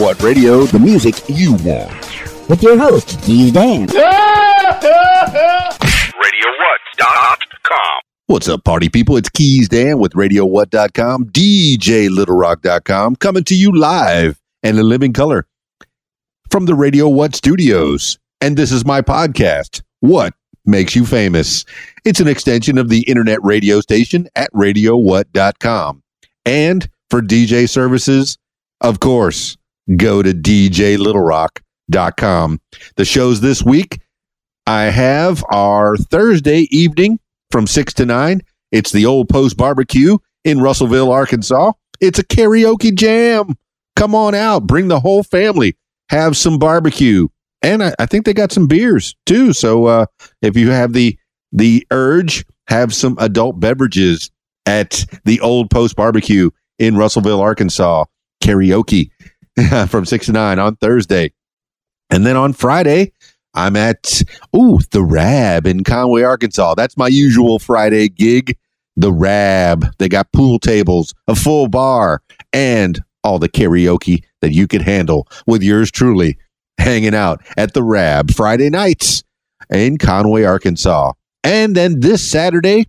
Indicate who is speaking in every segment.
Speaker 1: What Radio, the music you want.
Speaker 2: With your host, Keys Dan.
Speaker 3: RadioWhat.com.
Speaker 1: What's up, party people? It's Keys Dan with RadioWhat.com, DJLittleRock.com, coming to you live and in living color from the Radio What studios. And this is my podcast, What Makes You Famous. It's an extension of the internet radio station at RadioWhat.com. And for DJ services, of course, go to DJLittleRock.com. The shows this week, I have our Thursday evening from 6 to 9. It's the Old Post Barbecue in Russellville, Arkansas. It's a karaoke jam. Come on out, bring the whole family, have some barbecue. And I, I think they got some beers too. So uh, if you have the the urge, have some adult beverages at the Old Post Barbecue in Russellville, Arkansas. Karaoke from 6 to 9 on Thursday. And then on Friday, I'm at ooh the Rab in Conway, Arkansas. That's my usual Friday gig. The Rab. They got pool tables, a full bar, and all the karaoke that you could handle with yours truly hanging out at the Rab Friday nights in Conway, Arkansas. And then this Saturday,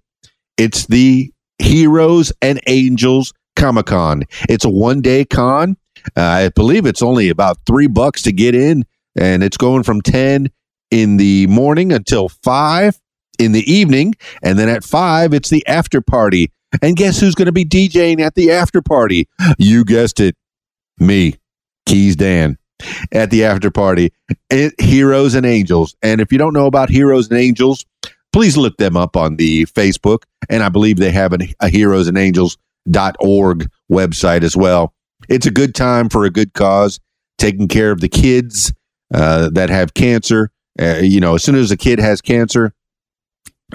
Speaker 1: it's the Heroes and Angels Comic Con. It's a one day con. Uh, I believe it's only about three bucks to get in and it's going from 10 in the morning until 5 in the evening and then at 5 it's the after party. And guess who's going to be DJing at the after party? You guessed it me keys dan at the after party. It, heroes and angels. And if you don't know about heroes and angels please look them up on the facebook and i believe they have a heroes and angels.org website as well it's a good time for a good cause taking care of the kids uh, that have cancer. Uh, you know, as soon as a kid has cancer,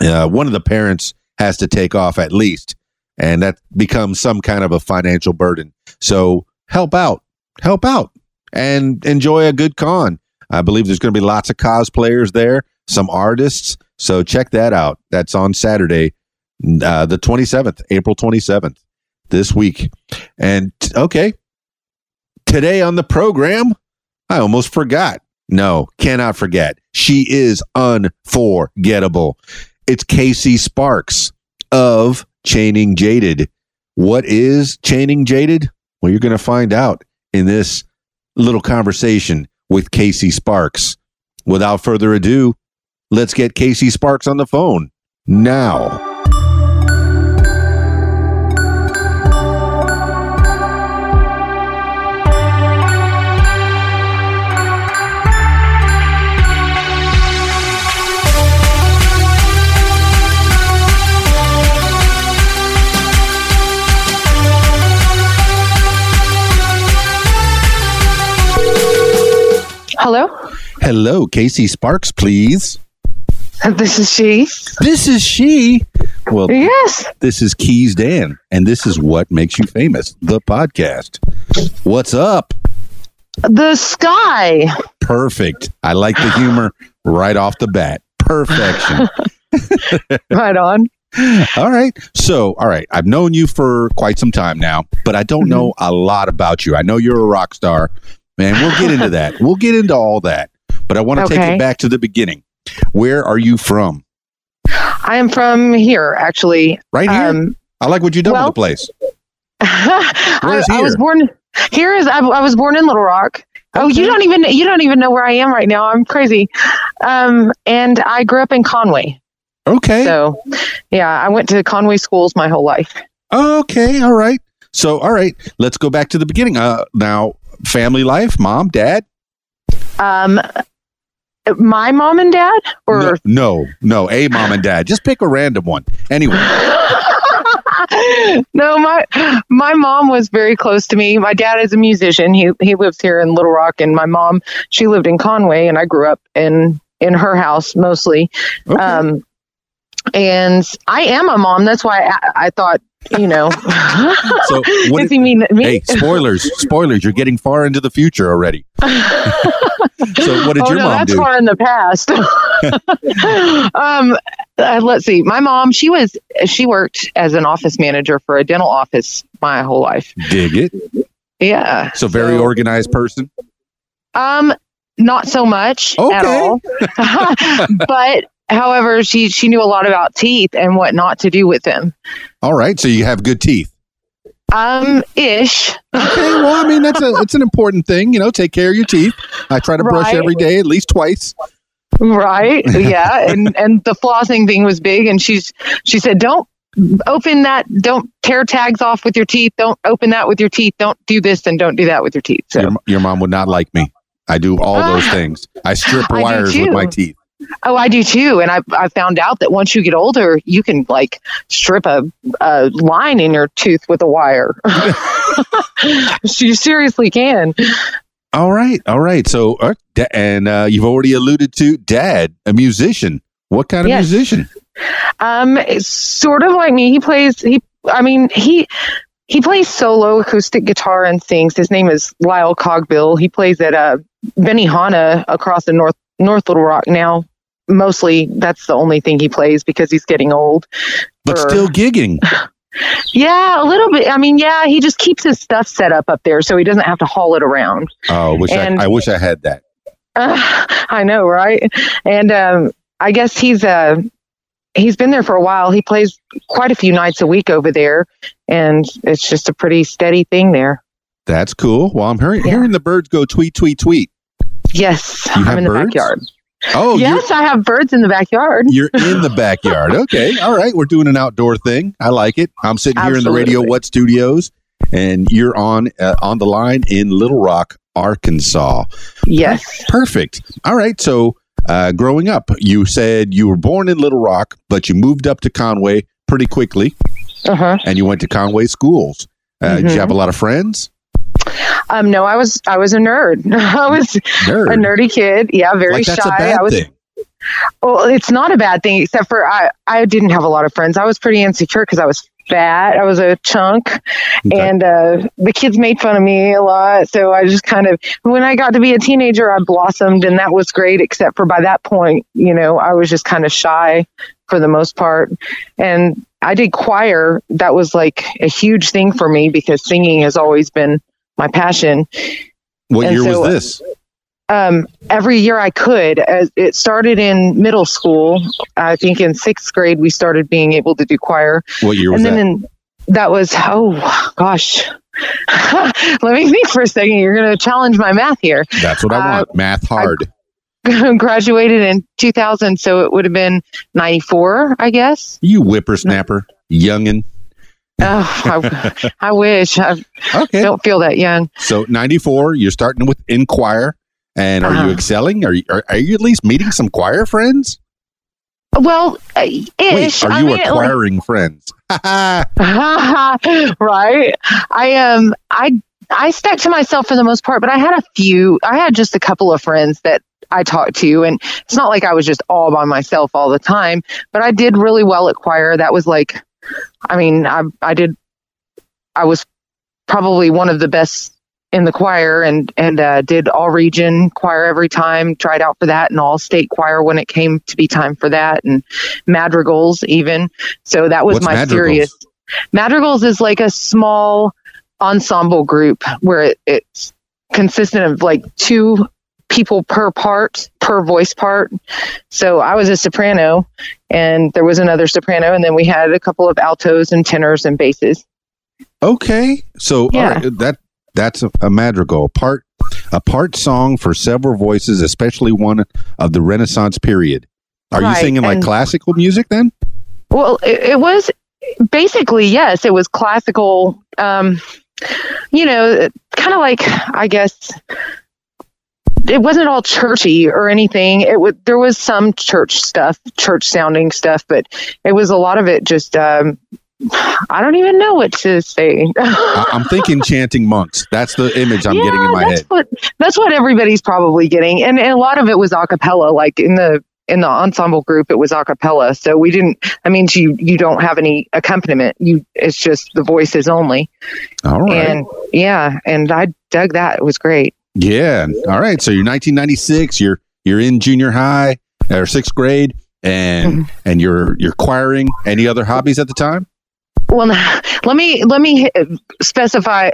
Speaker 1: uh, one of the parents has to take off at least, and that becomes some kind of a financial burden. So help out, help out, and enjoy a good con. I believe there's going to be lots of cosplayers there, some artists. So check that out. That's on Saturday, uh, the 27th, April 27th, this week. And okay, today on the program, I almost forgot. No, cannot forget. She is unforgettable. It's Casey Sparks of Chaining Jaded. What is Chaining Jaded? Well, you're going to find out in this little conversation with Casey Sparks. Without further ado, let's get Casey Sparks on the phone now.
Speaker 4: Hello,
Speaker 1: Casey Sparks, please.
Speaker 4: Uh, this is she.
Speaker 1: This is she. Well,
Speaker 4: Yes.
Speaker 1: this is Keys Dan, and this is What Makes You Famous, the podcast. What's up?
Speaker 4: The sky.
Speaker 1: Perfect. I like the humor right off the bat. Perfection.
Speaker 4: Right on.
Speaker 1: all right. So, all right. I've known you for quite some time now, but I don't mm-hmm. know a lot about you. I know you're a rock star, and we'll get into that. We'll get into all that. But I want to take
Speaker 4: Okay.
Speaker 1: it back to the beginning. Where are you from?
Speaker 4: I am from here, actually.
Speaker 1: Right here?
Speaker 4: Um,
Speaker 1: I like what you've done
Speaker 4: well-
Speaker 1: with the place.
Speaker 4: I, I was born here is I, I was born in Little Rock. Oh, you don't even you don't even know where I am right now. I'm crazy. Um, and I grew up in Conway.
Speaker 1: Okay.
Speaker 4: So, yeah, I went to Conway schools my whole life.
Speaker 1: Okay, all right. So, all right, let's go back to the beginning. Uh, now, family life, mom, dad.
Speaker 4: Um, my mom and dad, or
Speaker 1: no, no, no, a mom and dad. Just pick a random one. Anyway,
Speaker 4: no, my my mom was very close to me. My dad is a musician. He he lives here in Little Rock, and my mom she lived in Conway, and I grew up in in her house mostly.
Speaker 1: okay.
Speaker 4: Um, and I am a mom. That's why I, I thought, you know,
Speaker 1: so what?
Speaker 4: does he mean me?
Speaker 1: hey, spoilers, spoilers! You're getting far into the future already. so, what did
Speaker 4: oh,
Speaker 1: your
Speaker 4: no,
Speaker 1: mom
Speaker 4: that's
Speaker 1: do?
Speaker 4: far in the past. um, uh, let's see. My mom, she was she worked as an office manager for a dental office my whole life.
Speaker 1: Dig it.
Speaker 4: Yeah.
Speaker 1: So very organized person.
Speaker 4: Um, not so much at
Speaker 1: Okay.
Speaker 4: all. but however, she she knew a lot about teeth and what not to do with them.
Speaker 1: All right. So you have good teeth.
Speaker 4: Um, ish.
Speaker 1: Okay. Well, I mean that's a it's an important thing. You know, take care of your teeth. I try to brush every day, at least twice.
Speaker 4: right. Yeah. And and the flossing thing was big, and she's she said, don't open that. Don't tear tags off with your teeth. Don't open that with your teeth. Don't do this and don't do that with your teeth. So.
Speaker 1: Your, your mom would not like me. I do all those
Speaker 4: Ah.
Speaker 1: things. I strip
Speaker 4: I
Speaker 1: wires with my teeth.
Speaker 4: Oh, I do too. And I I found out that once you get older, you can like strip a, a line in your tooth with a wire. you seriously can.
Speaker 1: All right, all right. So, uh, and uh, you've already alluded to dad, a musician. What kind of
Speaker 4: Yes.
Speaker 1: musician?
Speaker 4: Um, sort of like me. He plays. He. I mean, he. He plays solo acoustic guitar and sings. His name is Lyle Cogbill. He plays at uh, Benihana across the North North Little Rock now. Mostly, that's the only thing he plays because he's getting old.
Speaker 1: But
Speaker 4: For-
Speaker 1: still gigging.
Speaker 4: Yeah, a little bit. I mean, yeah, he just keeps his stuff set up up there so he doesn't have to haul it around.
Speaker 1: Oh, wish
Speaker 4: And-
Speaker 1: I, I wish I had that.
Speaker 4: Uh, I know, right? And um, I guess he's uh, he's been there for a while. He plays quite a few nights a week over there, and it's just a pretty steady thing there.
Speaker 1: That's cool. Well, I'm hearing,
Speaker 4: Yeah.
Speaker 1: hearing the birds go tweet, tweet, tweet.
Speaker 4: Yes,
Speaker 1: You have
Speaker 4: I'm in the
Speaker 1: birds?
Speaker 4: backyard.
Speaker 1: Oh,
Speaker 4: yes, I have birds in the backyard.
Speaker 1: you're, in the backyard. Okay. All right. We're doing an outdoor thing. I like it. I'm sitting here in the Radio What Studios, and you're on uh, on the line in Little Rock, Arkansas.
Speaker 4: Yes,
Speaker 1: Perfect. All right. So, uh, growing up, you said you were born in Little Rock, but you moved up to Conway pretty quickly,
Speaker 4: uh huh.
Speaker 1: and you went to Conway schools. Uh, Did you
Speaker 4: Mhm.
Speaker 1: have a lot of friends?
Speaker 4: Um, no, I was I was a nerd. I was
Speaker 1: Nerd.
Speaker 4: a nerdy kid. Yeah, very
Speaker 1: like that's
Speaker 4: shy.
Speaker 1: a bad
Speaker 4: I was
Speaker 1: thing.
Speaker 4: Well, it's not a bad thing, except for I, I didn't have a lot of friends. I was pretty insecure because I was fat. I was a chunk,
Speaker 1: Okay.
Speaker 4: and uh, the kids made fun of me a lot. So I just kind of, when I got to be a teenager, I blossomed, and that was great. Except for by that point, you know, I was just kind of shy for the most part, and I did choir. That was like a huge thing for me because singing has always been my passion
Speaker 1: What
Speaker 4: and
Speaker 1: year
Speaker 4: so-
Speaker 1: was this?
Speaker 4: um, every year I could. As it started in middle school. I think in sixth grade we started being able to do choir,
Speaker 1: What year was
Speaker 4: and then
Speaker 1: that?
Speaker 4: in that was oh gosh. Let me think for a second. You're going to challenge my math here.
Speaker 1: That's what I
Speaker 4: uh,
Speaker 1: want. Math hard.
Speaker 4: I Graduated in 2000, so it would have been 94, I guess.
Speaker 1: you whippersnapper, youngin.
Speaker 4: Oh, I, I wish. I
Speaker 1: Okay.
Speaker 4: don't feel that young.
Speaker 1: So 94, you're starting with in choir. And are you
Speaker 4: Uh-huh.
Speaker 1: excelling? Are you, are, are you at least meeting some choir friends?
Speaker 4: Well, uh.
Speaker 1: Wait, are
Speaker 4: I
Speaker 1: you
Speaker 4: mean, like-
Speaker 1: acquiring friends?
Speaker 4: right. I um I I stuck to myself for the most part, but I had a few. I had just a couple of friends that I talked to, and it's not like I was just all by myself all the time. But I did really well at choir. That was like, I mean, I I did. I was probably one of the best in the choir, and and uh, did all region choir every time. Tried out for that, and all state choir when it came to be time for that, and madrigals even. So that was
Speaker 1: What's
Speaker 4: my
Speaker 1: madrigals?
Speaker 4: serious. Madrigals is like a small ensemble group where it, it's consistent of like two people per part, per voice part. So I was a soprano and there was another soprano and then we had a couple of altos and tenors and basses.
Speaker 1: Okay. So
Speaker 4: Yeah.
Speaker 1: right, that that's a, a madrigal. Part a part song for several voices, especially one of the Renaissance period. Are you singing like
Speaker 4: and-
Speaker 1: classical music then?
Speaker 4: Well, it, it was basically, yes, it was classical, um, you know, kind of like, I guess, it wasn't all churchy or anything. It would, there was some church stuff, church sounding stuff, but it was a lot of it just, um, I don't even know what to say.
Speaker 1: I'm thinking chanting monks. That's the image I'm getting in my
Speaker 4: that's
Speaker 1: head.
Speaker 4: What, that's what everybody's probably getting, and, and a lot of it was a cappella. Like in the in the ensemble group, it was a cappella. So we didn't. I mean, you you don't have any accompaniment. You it's just the voices only.
Speaker 1: All right.
Speaker 4: And yeah, and I dug that. It was great.
Speaker 1: Yeah. All right. So you're 1996. You're you're in junior high or sixth grade, and
Speaker 4: Mm-hmm.
Speaker 1: and you're you're choiring. Any other hobbies at the time?
Speaker 4: Well, let me let me specify.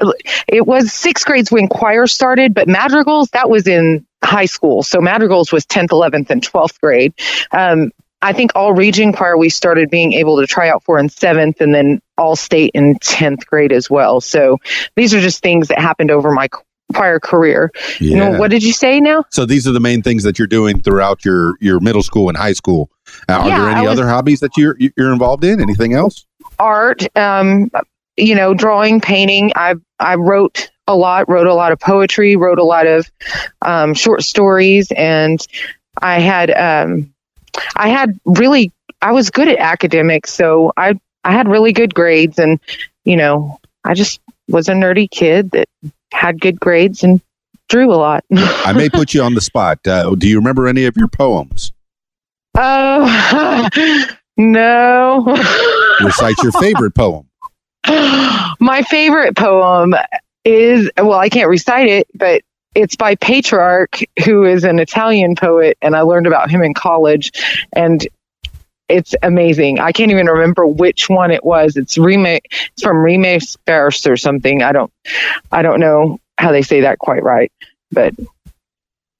Speaker 4: It was sixth grades when choir started, but madrigals that was in high school. So madrigals was tenth, eleventh, and twelfth grade. Um, I think all region choir we started being able to try out for in seventh, and then all state in tenth grade as well. So these are just things that happened over my choir career.
Speaker 1: Yeah.
Speaker 4: You know, what did you say now?
Speaker 1: So these are the main things that you're doing throughout your your middle school and high school. Uh, are
Speaker 4: Yeah,
Speaker 1: there any
Speaker 4: was-
Speaker 1: other hobbies that you're you're involved in? Anything else?
Speaker 4: art um you know drawing painting i i wrote a lot wrote a lot of poetry wrote a lot of um, short stories and i had um i had really i was good at academics so i i had really good grades and you know i just was a nerdy kid that had good grades and drew a lot
Speaker 1: I may put you on the spot. Uh, do you remember any of your poems?
Speaker 4: oh no
Speaker 1: Recite your favorite poem.
Speaker 4: My favorite poem is well, I can't recite it, but it's by Petrarch, who is an Italian poet, and I learned about him in college, and it's amazing. I can't even remember which one it was. It's Rime, it's from Rime Sparse or something. I don't, I don't know how they say that quite right, but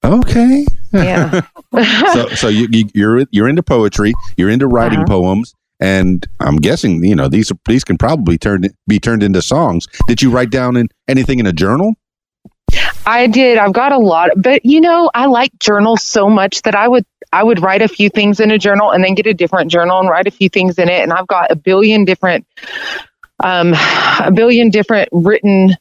Speaker 1: Okay.
Speaker 4: yeah.
Speaker 1: so so you, you you're you're into poetry. You're into writing
Speaker 4: Uh-huh.
Speaker 1: poems. And I'm guessing, you know, these these can probably turn be turned into songs. Did you write down in anything in a journal?
Speaker 4: I did. I've got a lot, but you know, I like journals so much that I would I would write a few things in a journal and then get a different journal and write a few things in it. And I've got a billion different, um, a billion different written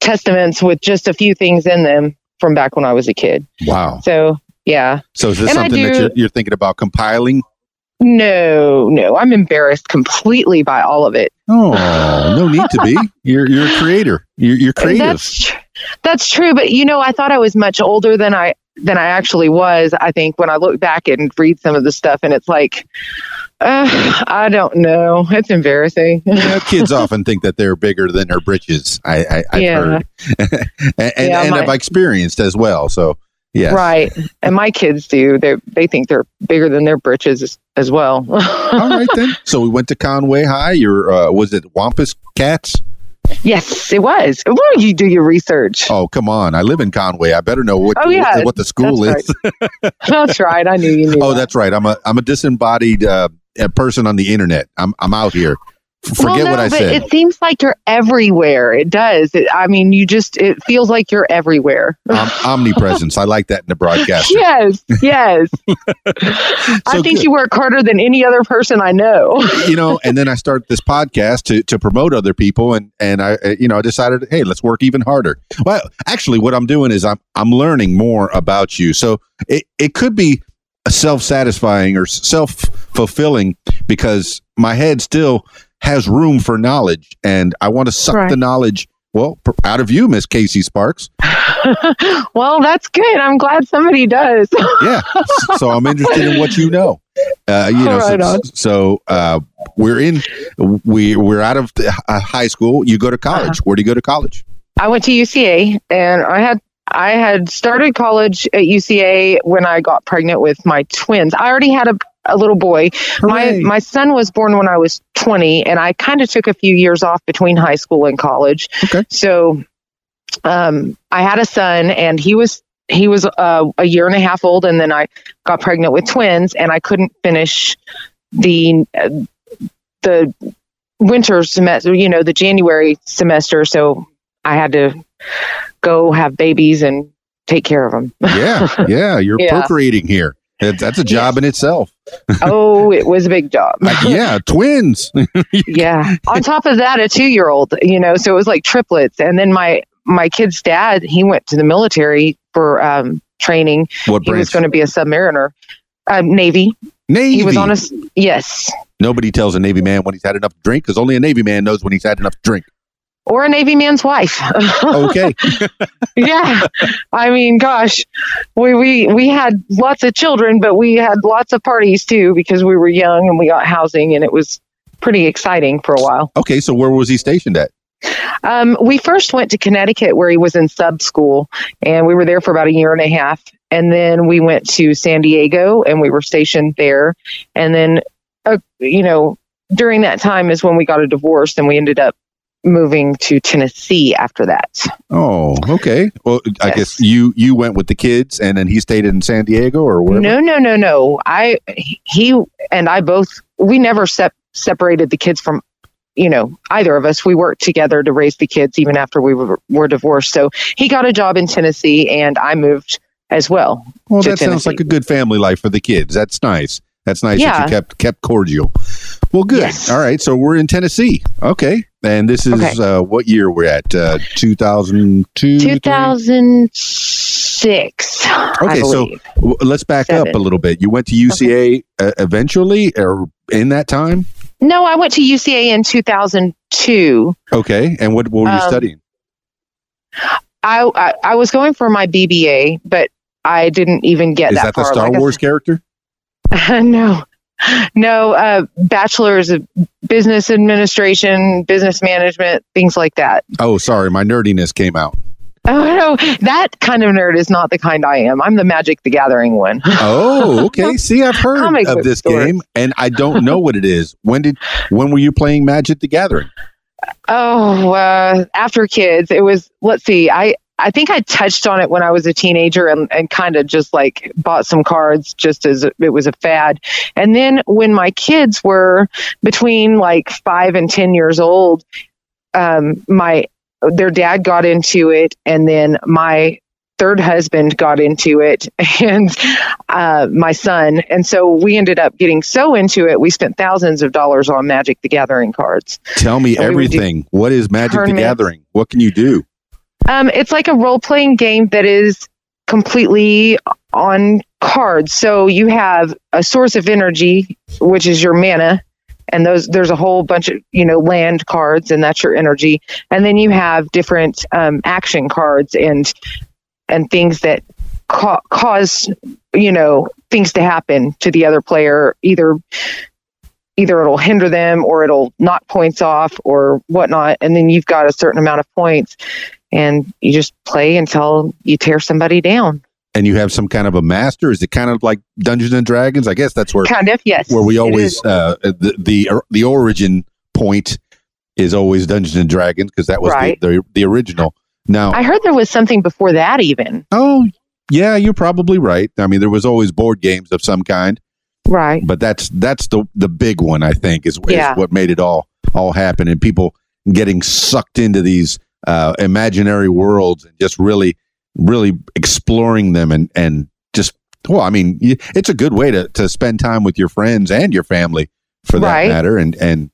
Speaker 4: testaments with just a few things in them from back when I was a kid.
Speaker 1: Wow.
Speaker 4: So yeah,
Speaker 1: So is this
Speaker 4: And
Speaker 1: something that you're, you're thinking about compiling?
Speaker 4: no, no, I'm embarrassed completely by all of it.
Speaker 1: Oh, no need to be. You're you're a creator. You're you're creative.
Speaker 4: That's that's true, but you know, I thought I was much older than I than I actually was. I think when I look back and read some of the stuff, and it's like, uh, I don't know. It's embarrassing.
Speaker 1: You know, kids often think that they're bigger than their britches. I, I I've
Speaker 4: Yeah.
Speaker 1: heard, and and,
Speaker 4: Yeah,
Speaker 1: and
Speaker 4: my-
Speaker 1: I've experienced as well. So yeah,
Speaker 4: Right, and my kids do. They they think they're bigger than their britches as, as well.
Speaker 1: All right then. So we went to Conway High. Your uh, was it Wampus Cats?
Speaker 4: Yes, it was. Why don't you do your research?
Speaker 1: Oh come on! I live in Conway. I better know what
Speaker 4: Oh, yeah.
Speaker 1: what, the school
Speaker 4: That's
Speaker 1: is.
Speaker 4: That's right. I knew you knew.
Speaker 1: Oh,
Speaker 4: that.
Speaker 1: that's right. I'm a I'm a disembodied uh, person on the internet. I'm I'm out here. Forget
Speaker 4: well, no,
Speaker 1: what I
Speaker 4: but
Speaker 1: said.
Speaker 4: It seems like you're everywhere. It does. It, I mean, you just. It feels like you're everywhere.
Speaker 1: Om- omnipresence. I like that in the broadcast.
Speaker 4: Yes, yes. I think
Speaker 1: good.
Speaker 4: you work harder than any other person I know.
Speaker 1: you know, and then I start this podcast to to promote other people, and and I uh, you know I decided, hey, let's work even harder. Well, actually, what I'm doing is I'm I'm learning more about you, so it it could be self satisfying or self fulfilling because my head still has room for knowledge, and I want to suck
Speaker 4: Right.
Speaker 1: the knowledge. Well, pr- out of you, Miss Casey Sparks.
Speaker 4: well, that's good. I'm glad somebody does.
Speaker 1: Yeah, so I'm interested in what you know. Uh, you know,
Speaker 4: Right
Speaker 1: so, so uh, we're in, we we're out of the, uh, high school. You go to
Speaker 4: Uh-huh.
Speaker 1: college. Where do you go to college?
Speaker 4: I went to UCA, and I had I had started college at UCA when I got pregnant with my twins. I already had a a little boy. My my son was born when I was 20, and I kind of took a few years off between high school and college.
Speaker 1: Okay.
Speaker 4: So, um, I had a son, and he was he was uh, a year and a half old, and then I got pregnant with twins, and I couldn't finish the uh, the winter semester. You know, the January semester, so I had to go have babies and take care of them.
Speaker 1: yeah, yeah, you're
Speaker 4: Yeah.
Speaker 1: procreating here. That- That's a job in itself.
Speaker 4: oh, it was a big job.
Speaker 1: Like, yeah, twins.
Speaker 4: yeah. On top of that, a two year old, you know, so it was like triplets. And then my my kid's dad, he went to the military for um, training.
Speaker 1: What
Speaker 4: He was going to be a submariner, uh, Navy.
Speaker 1: Navy.
Speaker 4: He was on a yes,
Speaker 1: Nobody tells a Navy man when he's had enough to drink because only a Navy man knows when he's had enough to drink.
Speaker 4: Or a Navy man's wife.
Speaker 1: Okay.
Speaker 4: yeah, I mean, gosh, we we we had lots of children, but we had lots of parties too because we were young and we got housing, and it was pretty exciting for a while.
Speaker 1: okay. So where was he stationed at?
Speaker 4: Um, we first went to Connecticut where he was in sub school, and we were there for about a year and a half. And then we went to San Diego and we were stationed there. And then, uh, you know, during that time is when we got a divorce and we ended up moving to Tennessee after that.
Speaker 1: Oh, okay. Well, I guess you you went with the kids, and then he stayed in San Diego, or where?
Speaker 4: No, no, no, no. I he and I both we never sep- separated the kids from you know either of us. We worked together to raise the kids even after we were, were divorced. So he got a job in Tennessee and I moved as well.
Speaker 1: Well, that sounds like a good family life for the kids. That's nice. That's nice that
Speaker 4: Yeah.
Speaker 1: you kept kept cordial. Well, good.
Speaker 4: Yes.
Speaker 1: All right, so we're in Tennessee. Okay, and this is
Speaker 4: Okay.
Speaker 1: uh, what year we're at? Uh, two thousand two.
Speaker 4: 2006. I
Speaker 1: Okay, so
Speaker 4: believe.
Speaker 1: let's back up a little bit. You went to UCA uh, eventually, or in that time?
Speaker 4: no, I went to UCA in 2002.
Speaker 1: Okay, and what, what were you
Speaker 4: Um,
Speaker 1: studying?
Speaker 4: I, I I was going for my BBA, but I didn't even get
Speaker 1: Is
Speaker 4: that,
Speaker 1: that the. Star
Speaker 4: Like
Speaker 1: Wars character?
Speaker 4: no, no. Uh, bachelor's of business administration, business management, things like that.
Speaker 1: Oh, sorry, my nerdiness came out.
Speaker 4: Oh no, that kind of nerd is not the kind I am. I'm the Magic the Gathering one.
Speaker 1: Oh, okay. See, I've heard
Speaker 4: Comic
Speaker 1: of this
Speaker 4: stores.
Speaker 1: game, and I don't know what it is. When did when were you playing Magic the Gathering?
Speaker 4: Oh, uh, after kids, it was. Let's see. I I think I touched on it when I was a teenager and, and kind of just like bought some cards just as it was a fad. And then when my kids were between like five and ten years old, um, my their dad got into it, and then my third husband got into it and uh, my son and so we ended up getting so into it we spent thousands of dollars on magic the gathering cards
Speaker 1: Tell me
Speaker 4: And we would do
Speaker 1: everything. What is Magic the. Gathering? What can you do?
Speaker 4: Um, it's like a role playing game that is completely on cards. So you have a source of energy, which is your mana, and those there's a whole bunch of you know land cards, and that's your energy. And then you have different um, action cards and and things that ca- cause you know things to happen to the other player, either either it'll hinder them or it'll knock points off or whatnot. And then you've got a certain amount of points and you just play until you tear somebody down.
Speaker 1: And you have some kind of a master? Is it kind of like Dungeons and Dragons? I guess that's where
Speaker 4: Kind of, yes.
Speaker 1: where we always uh, the the the origin point is always Dungeons and Dragons because that was
Speaker 4: Right.
Speaker 1: the, the the original. Now,
Speaker 4: I heard there was something before that, even.
Speaker 1: oh yeah, you're probably right. I mean, there was always board games of some kind,
Speaker 4: Right.
Speaker 1: but that's that's the the big one. I think is, is
Speaker 4: Yeah.
Speaker 1: what made it all all happen, and people getting sucked into these uh, imaginary worlds and just really really exploring them and and just well, I mean, it's a good way to to spend time with your friends and your family for that
Speaker 4: Right.
Speaker 1: matter, and and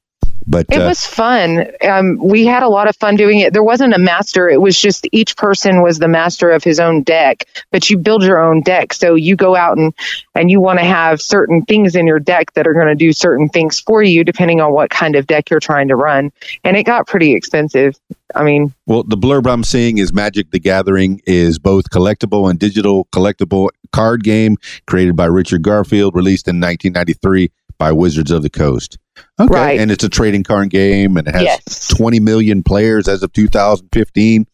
Speaker 1: but
Speaker 4: It
Speaker 1: uh,
Speaker 4: was fun. Um, we had a lot of fun doing it. There wasn't a master. It was just each person was the master of his own deck, but you build your own deck. So you go out and, and you want to have certain things in your deck that are going to do certain things for you, depending on what kind of deck you're trying to run. And it got pretty expensive. I mean,
Speaker 1: Well, the blurb I'm seeing is Magic the Gathering is both collectible and digital collectible card game created by Richard Garfield, released in 1993 by Wizards of the Coast. Okay.
Speaker 4: Right.
Speaker 1: And it's a trading card game and it has
Speaker 4: yes.
Speaker 1: 20 million players as of 2015.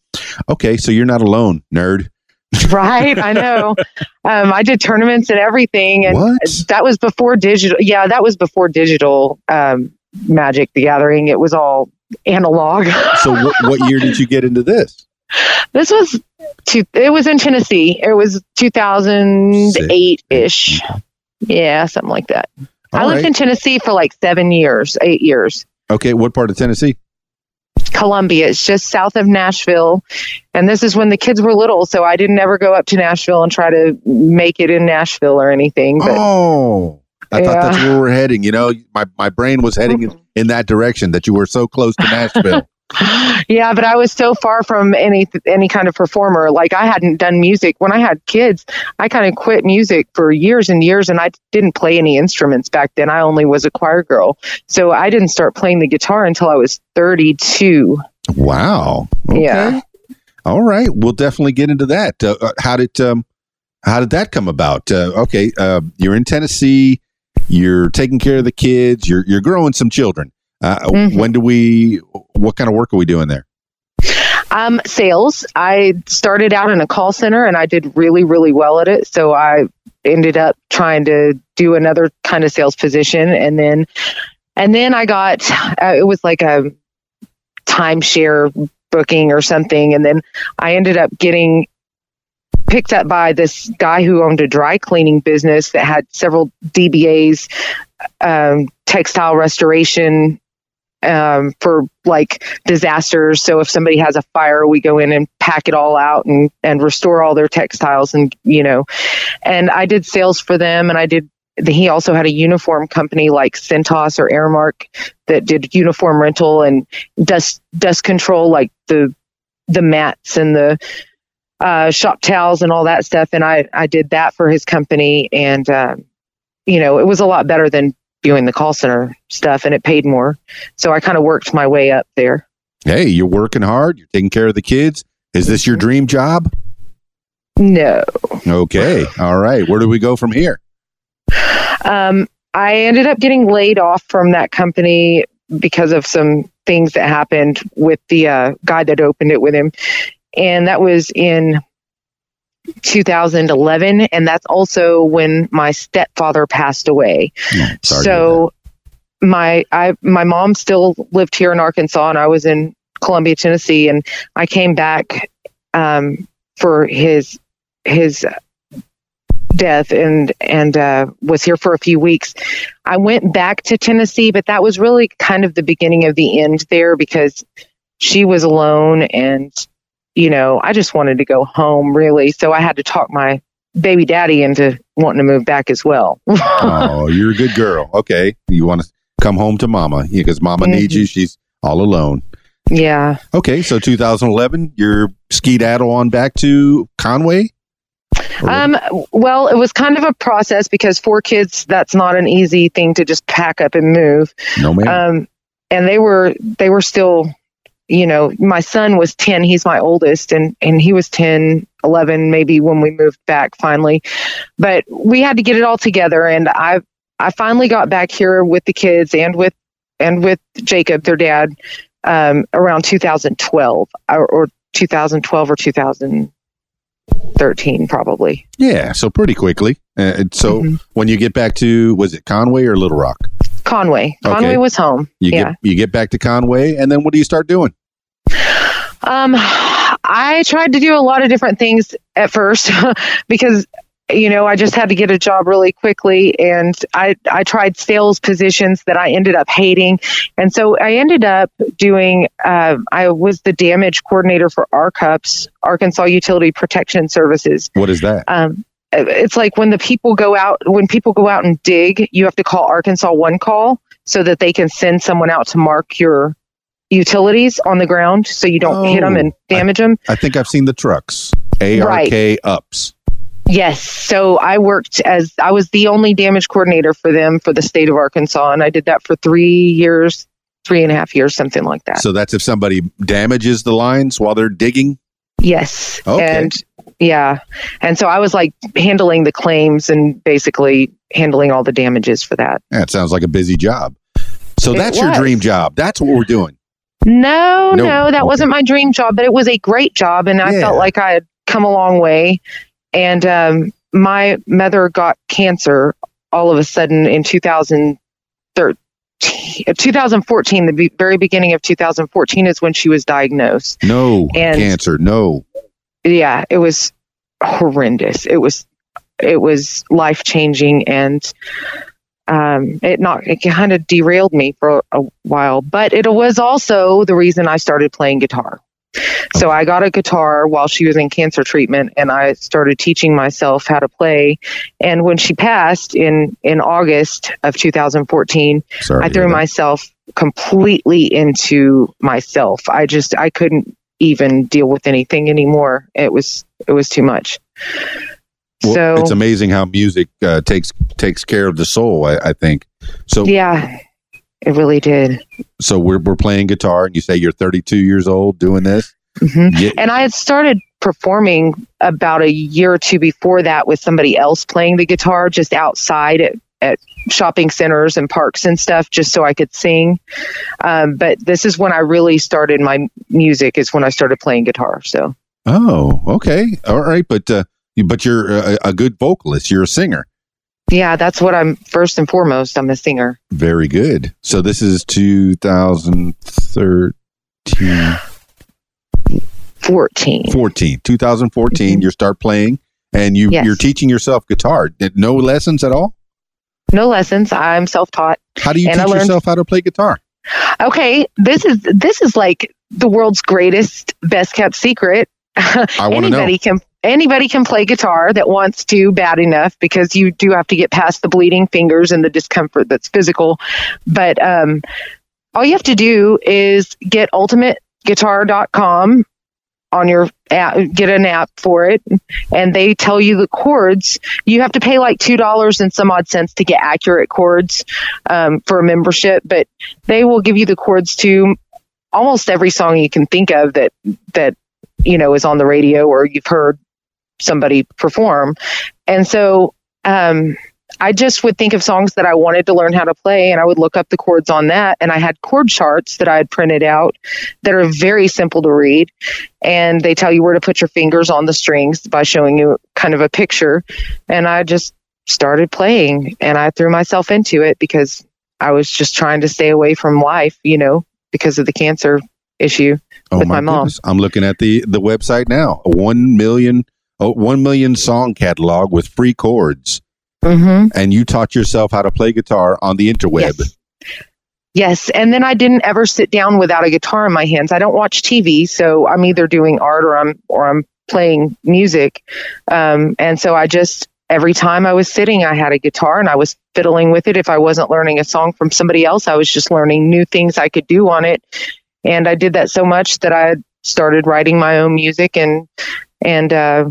Speaker 1: Okay. So you're not alone, nerd.
Speaker 4: right. I know. Um, I did tournaments and everything. And
Speaker 1: What?
Speaker 4: that was before digital. Yeah, that was before digital um, Magic the Gathering. It was all analog.
Speaker 1: So what, what year did you get into this?
Speaker 4: This was two, it was in Tennessee. It was 2008 ish. Yeah, something like that. I lived
Speaker 1: right.
Speaker 4: in Tennessee for like seven years, eight years.
Speaker 1: Okay. What part of Tennessee?
Speaker 4: Columbia, it's just south of Nashville. And this is when the kids were little. So I didn't ever go up to Nashville and try to make it in Nashville or anything. But
Speaker 1: oh, I thought that's where we're heading. You know, my, my brain was heading in, in that direction that you were so close to Nashville.
Speaker 4: yeah, but I was so far from any any kind of performer. Like I hadn't done music when I had kids. I kind of quit music for years and years, and I didn't play any instruments back then. I only was a choir girl, so I didn't start playing the guitar until I was thirty two.
Speaker 1: Wow. Okay.
Speaker 4: Yeah.
Speaker 1: All right. We'll definitely get into that. Uh, uh, how did um, how did that come about? Uh, okay. Uh, you're in Tennessee. You're taking care of the kids. You're you're growing some children. Uh,
Speaker 4: Mhm.
Speaker 1: When do we? What kind of work are we doing there?
Speaker 4: Um, sales. I started out in a call center, and I did really really well at it. So I ended up trying to do another kind of sales position, and then and then I got uh, it was like a timeshare booking or something, and then I ended up getting picked up by this guy who owned a dry cleaning business that had several DBAs, um, textile restoration um, for like disasters. So if somebody has a fire, we go in and pack it all out and, and restore all their textiles and, you know, and I did sales for them and I did, he also had a uniform company like Cintas or Aramark that did uniform rental and dust, dust control, like the, the mats and the, uh, shop towels and all that stuff. And I, I did that for his company and, um, you know, it was a lot better than doing the call center stuff and it paid more. So I kind of worked my way up there.
Speaker 1: Hey, you're working hard. You're taking care of the kids. Is this your dream job?
Speaker 4: No.
Speaker 1: Okay. All right. Where do we go from here?
Speaker 4: Um, I ended up getting laid off from that company because of some things that happened with the uh, guy that opened it with him. And that was in 2011 and that's also when my stepfather passed away.
Speaker 1: Sorry
Speaker 4: so my i my mom still lived here in arkansas and i was in columbia tennessee and i came back um, for his his death and and uh, was here for a few weeks. I went back to tennessee but that was really kind of the beginning of the end there because she was alone and you know i just wanted to go home really so i had to talk my baby daddy into wanting to move back as well
Speaker 1: oh, you're a good girl. Okay. You want to come home to mama because mama needs
Speaker 4: Mm-hmm.
Speaker 1: you. She's all alone.
Speaker 4: yeah
Speaker 1: Okay. So 2011, you're skedaddle on back to Conway?
Speaker 4: Um, well, it was kind of a process because four kids, that's not an easy thing to just pack up and move.
Speaker 1: no, ma'am.
Speaker 4: Um, and they were, they were still, you know, my son was 10, he's my oldest and, and he was 10, 11, maybe when we moved back finally, but we had to get it all together. And I, I finally got back here with the kids and with, and with Jacob, their dad, um, around 2012 or, or 2012 or 2013, probably.
Speaker 1: yeah. So pretty quickly. Uh, and so
Speaker 4: Mhm.
Speaker 1: when you get back to, was it Conway or Little Rock?
Speaker 4: Conway.
Speaker 1: Okay.
Speaker 4: Conway was home.
Speaker 1: You
Speaker 4: yeah.
Speaker 1: get you get back to Conway, and then what do you start doing?
Speaker 4: Um, I tried to do a lot of different things at first because you know I just had to get a job really quickly, and I I tried sales positions that I ended up hating, and so I ended up doing. Uh, I was the damage coordinator for ARCUPS, Arkansas Utility Protection Services.
Speaker 1: What is that?
Speaker 4: Um, it's like when the people go out when people go out and dig you have to call arkansas one call so that they can send someone out to mark your utilities on the ground so you don't hit 'em hit them
Speaker 1: Oh,
Speaker 4: and damage them
Speaker 1: I think I've seen the trucks. ARK ups.
Speaker 4: yes so i worked as i was the only damage coordinator for them for the state of arkansas and i did that for three years three and a half years something like that
Speaker 1: So that's if somebody damages the lines while they're digging.
Speaker 4: yes
Speaker 1: Okay.
Speaker 4: and yeah and so i was like handling the claims and basically handling all the damages for that
Speaker 1: That sounds like a busy job. So
Speaker 4: It
Speaker 1: that's your dream job. That's what we're doing.
Speaker 4: No,
Speaker 1: No,
Speaker 4: no, that
Speaker 1: okay.
Speaker 4: wasn't my dream job, but it was a great job, and I
Speaker 1: Yeah.
Speaker 4: felt like I had come a long way. And um, my mother got cancer all of a sudden in 2013, uh, 2014. The be- very beginning of 2014 is when she was diagnosed.
Speaker 1: No
Speaker 4: And-
Speaker 1: cancer. No.
Speaker 4: Yeah, it was horrendous. It was it was life changing, and um, it not it kind of derailed me for a while. But it was also the reason I started playing guitar. So I got a guitar while she was in cancer treatment, and I started teaching myself how to play. And when she passed in in August of 2014,
Speaker 1: Sorry.
Speaker 4: I threw myself completely into myself. I just I couldn't even deal with anything anymore. It was it was too much.
Speaker 1: Well,
Speaker 4: so
Speaker 1: it's amazing how music uh, takes takes care of the soul. I, I think. So
Speaker 4: yeah, it really did.
Speaker 1: so we're we're playing guitar, and you say you're 32 years old doing this.
Speaker 4: hmm
Speaker 1: Yeah.
Speaker 4: And I had started performing about a year or two before that with somebody else playing the guitar just outside at, at shopping centers and parks and stuff, just so I could sing. Um, but this is when I really started my music. Is when I started playing guitar. So
Speaker 1: Oh, okay, all right, but uh, but you're a, a good vocalist. You're a singer.
Speaker 4: Yeah, that's what I'm first and foremost. I'm a singer.
Speaker 1: Very good. So this is 2013,
Speaker 4: 14.
Speaker 1: 14, 2014.
Speaker 4: Mhm.
Speaker 1: You start playing, and you
Speaker 4: Yes.
Speaker 1: you're teaching yourself guitar. No lessons at all.
Speaker 4: No lessons. I'm self-taught.
Speaker 1: How do you
Speaker 4: And
Speaker 1: teach
Speaker 4: learned-
Speaker 1: yourself how to play guitar?
Speaker 4: Okay, this is this is like the world's greatest best kept secret.
Speaker 1: I want to know.
Speaker 4: anybody can anybody can play guitar that wants to bad enough because you do have to get past the bleeding fingers and the discomfort that's physical. But um, all you have to do is get ultimateguitar.com on your app, get an app for it, and they tell you the chords. You have to pay like two dollars and some odd cents to get accurate chords um, for a membership, but they will give you the chords to almost every song you can think of that that you know is on the radio or you've heard somebody perform. And so um, I just would think of songs that I wanted to learn how to play, and I would look up the chords on that. And I had chord charts that I had printed out that are very simple to read, and they tell you where to put your fingers on the strings by showing you kind of a picture. And I just started playing, and I threw myself into it because I was just trying to stay away from life, you know, because of the cancer issue.
Speaker 1: Oh
Speaker 4: with my mom.
Speaker 1: goodness. I'm looking at the the website now. One million, oh, one million song catalog with free chords,
Speaker 4: Mm-hmm.
Speaker 1: and you taught yourself how to play guitar on the interweb.
Speaker 4: Yes. Yes, and then I didn't ever sit down without a guitar in my hands. I don't watch TV, so I'm either doing art or I'm or I'm playing music. Um, and so I just every time I was sitting, I had a guitar and I was fiddling with it. If I wasn't learning a song from somebody else, I was just learning new things I could do on it. And I did that so much that I started writing my own music and and uh,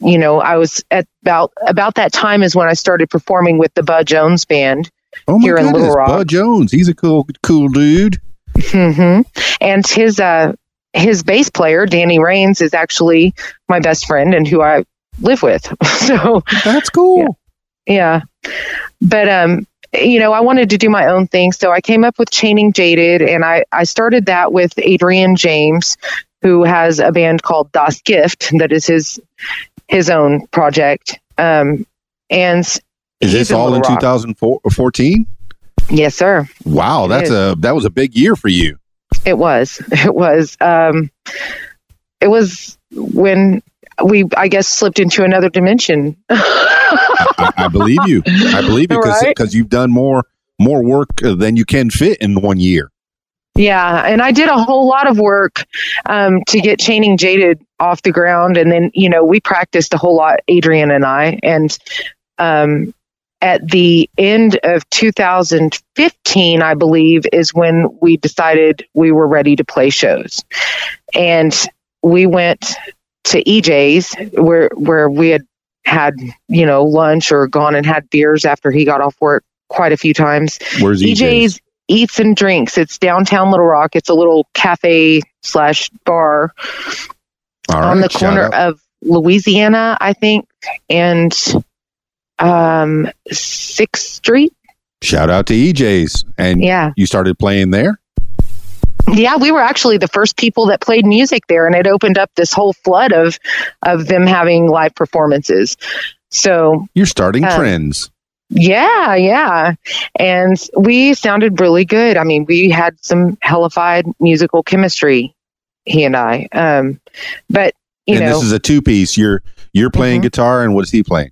Speaker 4: you know I was at about about that time is when I started performing with the Bud Jones band.
Speaker 1: Oh
Speaker 4: Here in Little Rock.
Speaker 1: Bud Jones. He's a cool cool dude.
Speaker 4: hmm And his uh his bass player Danny Rains is actually my best friend and who I live with. so
Speaker 1: That's cool.
Speaker 4: yeah, but um you know I wanted to do my own thing, so I came up with Chaining Jaded, and I I started that with Adrian James, who has a band called Das Gift that is his his own project. Um and
Speaker 1: Is this all in 2014?
Speaker 4: Yes, sir.
Speaker 1: Wow, that's a that was a big year for you.
Speaker 4: It was. It was. Um, it was when we, I guess, slipped into another dimension.
Speaker 1: I, I believe you. I believe you because
Speaker 4: Right.
Speaker 1: you've done more more work than you can fit in one year.
Speaker 4: Yeah, and I did a whole lot of work um, to get Chaining Jaded off the ground, and then you know we practiced a whole lot, Adrian and I, and um, at the end of 2015, I believe, is when we decided we were ready to play shows, and we went to EJ's where where we had had you know lunch or gone and had beers after he got off work quite a few times.
Speaker 1: Where's EJ's?
Speaker 4: EJ's Eats and Drinks. It's downtown Little Rock. It's a little cafe slash bar
Speaker 1: All
Speaker 4: on the corner of Louisiana, I think, and um Sixth Street.
Speaker 1: Shout out to EJ's, and
Speaker 4: Yeah.
Speaker 1: you started playing there.
Speaker 4: Yeah, we were actually the first people that played music there, and it opened up this whole flood of of them having live performances. So
Speaker 1: You're starting
Speaker 4: Um,
Speaker 1: trends.
Speaker 4: Yeah, yeah, and we sounded really good. I mean, we had some hellified musical chemistry, he and I. Um, but you
Speaker 1: and
Speaker 4: know,
Speaker 1: this is a two piece. You're you're playing
Speaker 4: Mhm.
Speaker 1: guitar, and what is he playing?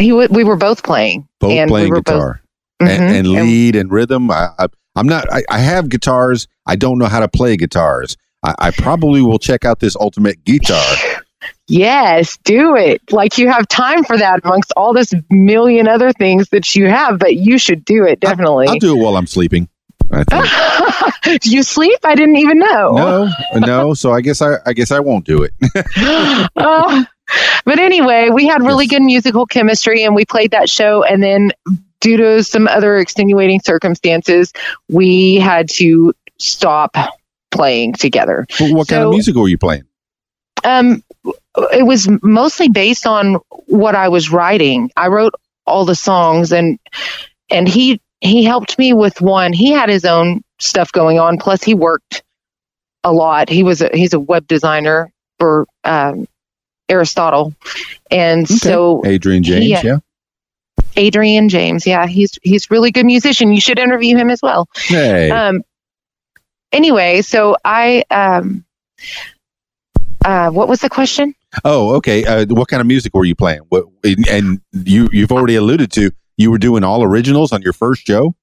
Speaker 4: he w- we were both playing,
Speaker 1: Both
Speaker 4: and we
Speaker 1: playing
Speaker 4: both-
Speaker 1: guitar
Speaker 4: Mhm.
Speaker 1: and, and lead and rhythm. I, I, I'm not. I, I have guitars. I don't know how to play guitars. I, I probably will check out this ultimate guitar.
Speaker 4: Yes, do it. Like you have time for that amongst all this million other things that you have, but you should do it definitely.
Speaker 1: I'll do it while I'm sleeping. I think.
Speaker 4: do you sleep? I didn't even know.
Speaker 1: no, no. So I guess I, I guess I won't do it.
Speaker 4: Oh. but anyway, we had really
Speaker 1: Yes.
Speaker 4: good musical chemistry and we played that show. And then, due to some other extenuating circumstances, we had to stop playing together.
Speaker 1: Well, what kind of music were you playing?
Speaker 4: Um, it was mostly based on what I was writing. I wrote all the songs, and and he he helped me with one. He had his own stuff going on. Plus, he worked a lot. He was a, he's a web designer for um, Aristotle, and so
Speaker 1: Adrian James,
Speaker 4: Yeah.
Speaker 1: yeah.
Speaker 4: Adrian James. Yeah, he's he's really good musician. You should interview him as well.
Speaker 1: Hey.
Speaker 4: Um. Anyway, so I um. Uh, what was the question?
Speaker 1: oh, okay. Uh, what kind of music were you playing? What and you you've already alluded to you were doing all originals on your first show.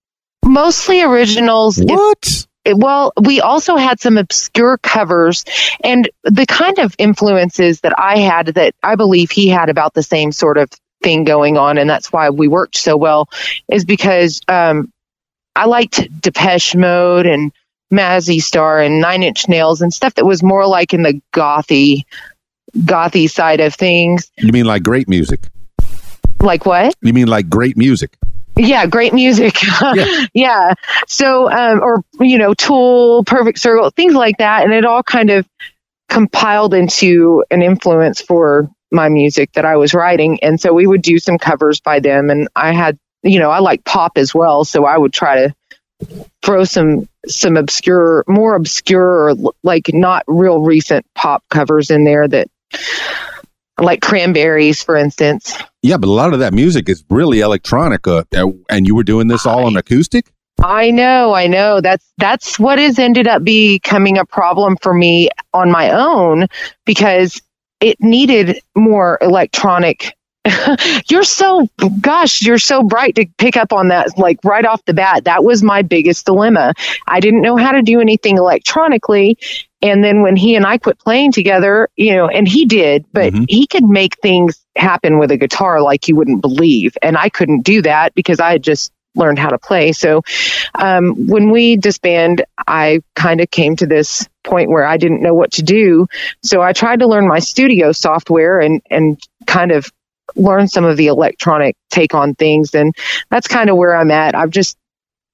Speaker 4: Mostly originals. If-
Speaker 1: What?
Speaker 4: well, we also had some obscure covers, and the kind of influences that I had that I believe he had about the same sort of thing going on, and that's why we worked so well, is because um, I liked Depeche Mode and Mazzy Star and Nine Inch Nails and stuff that was more like in the gothy, gothy side of things.
Speaker 1: You mean like great music?
Speaker 4: Like what?
Speaker 1: You mean like great music?
Speaker 4: Yeah, great music.
Speaker 1: Yeah.
Speaker 4: yeah. So, um, or, you know, Tool, Perfect Circle, things like that. And it all kind of compiled into an influence for my music that I was writing. And so we would do some covers by them. And I had, you know, I like pop as well. So I would try to throw some, some obscure, more obscure, or like not real recent pop covers in there that, like cranberries, for instance.
Speaker 1: Yeah, but a lot of that music is really electronic, uh, and you were doing this all on acoustic.
Speaker 4: I know, I know. That's that's what has ended up becoming a problem for me on my own because it needed more electronic. you're so gosh, you're so bright to pick up on that like right off the bat. That was my biggest dilemma. I didn't know how to do anything electronically. And then when he and I quit playing together, you know, and he did, but
Speaker 1: Mhm.
Speaker 4: he could make things happen with a guitar like you wouldn't believe. And I couldn't do that because I had just learned how to play. So um, when we disbanded, I kind of came to this point where I didn't know what to do. So I tried to learn my studio software and and kind of learn some of the electronic take on things. And that's kind of where I'm at. I've just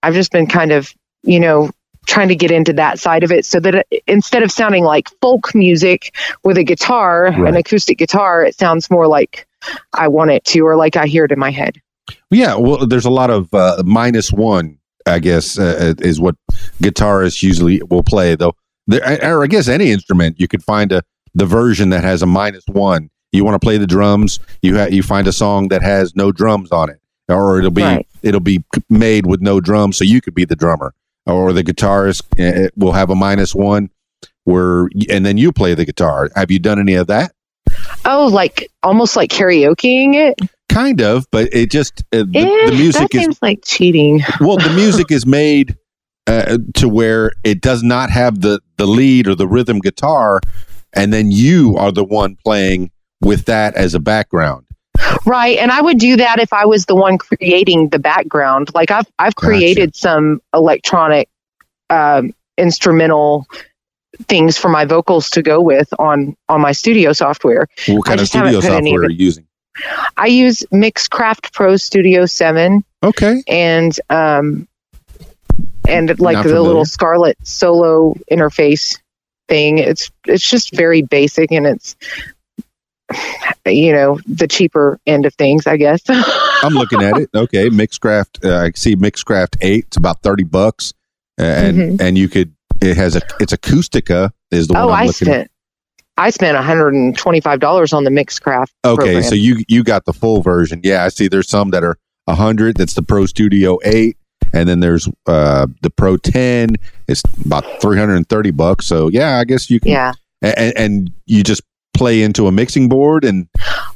Speaker 4: I've just been kind of you know trying to get into that side of it so that it, instead of sounding like folk music with a guitar an acoustic guitar it sounds more like i want it to or like i hear it in my head
Speaker 1: Yeah, well, there's a lot of uh, minus one, I guess, uh, is what guitarists usually will play. Though, there, or I guess any instrument, you could find a the version that has a minus one. You want to play the drums, you ha- you find a song that has no drums on it, or it'll be
Speaker 4: Right.
Speaker 1: it'll be made with no drums, so you could be the drummer, or the guitarist uh, will have a minus one, where and then you play the guitar. Have you done any of that?
Speaker 4: oh like almost like karaokeing it
Speaker 1: Kind of, but it just uh, the,
Speaker 4: Eh,
Speaker 1: the music is
Speaker 4: seems like cheating
Speaker 1: well the music is made uh, to where it does not have the the lead or the rhythm guitar and then you are the one playing with that as a background
Speaker 4: Right, and I would do that if I was the one creating the background. Like I've I've
Speaker 1: Gotcha.
Speaker 4: created some electronic um, instrumental things for my vocals to go with on on my studio software.
Speaker 1: what kind of studio software are you using
Speaker 4: I use Mixcraft Pro Studio Seven
Speaker 1: okay
Speaker 4: and um and like the little Scarlett Solo interface thing. It's it's just very basic and it's you know the cheaper end of things, I guess.
Speaker 1: i'm looking at it okay mixcraft uh, i see mixcraft 8 it's about 30 bucks and and you could it has a it's acoustica is the one
Speaker 4: Mm-hmm. Oh,
Speaker 1: i'm
Speaker 4: I
Speaker 1: looking at
Speaker 4: spent I spent $125 on the Mixcraft.
Speaker 1: okay
Speaker 4: program.
Speaker 1: so you you got the full version yeah i see there's some that are 100 that's the pro studio 8 and then there's uh the pro 10 it's about 330 bucks so yeah i guess you can
Speaker 4: yeah.
Speaker 1: and, and you just play into a mixing board and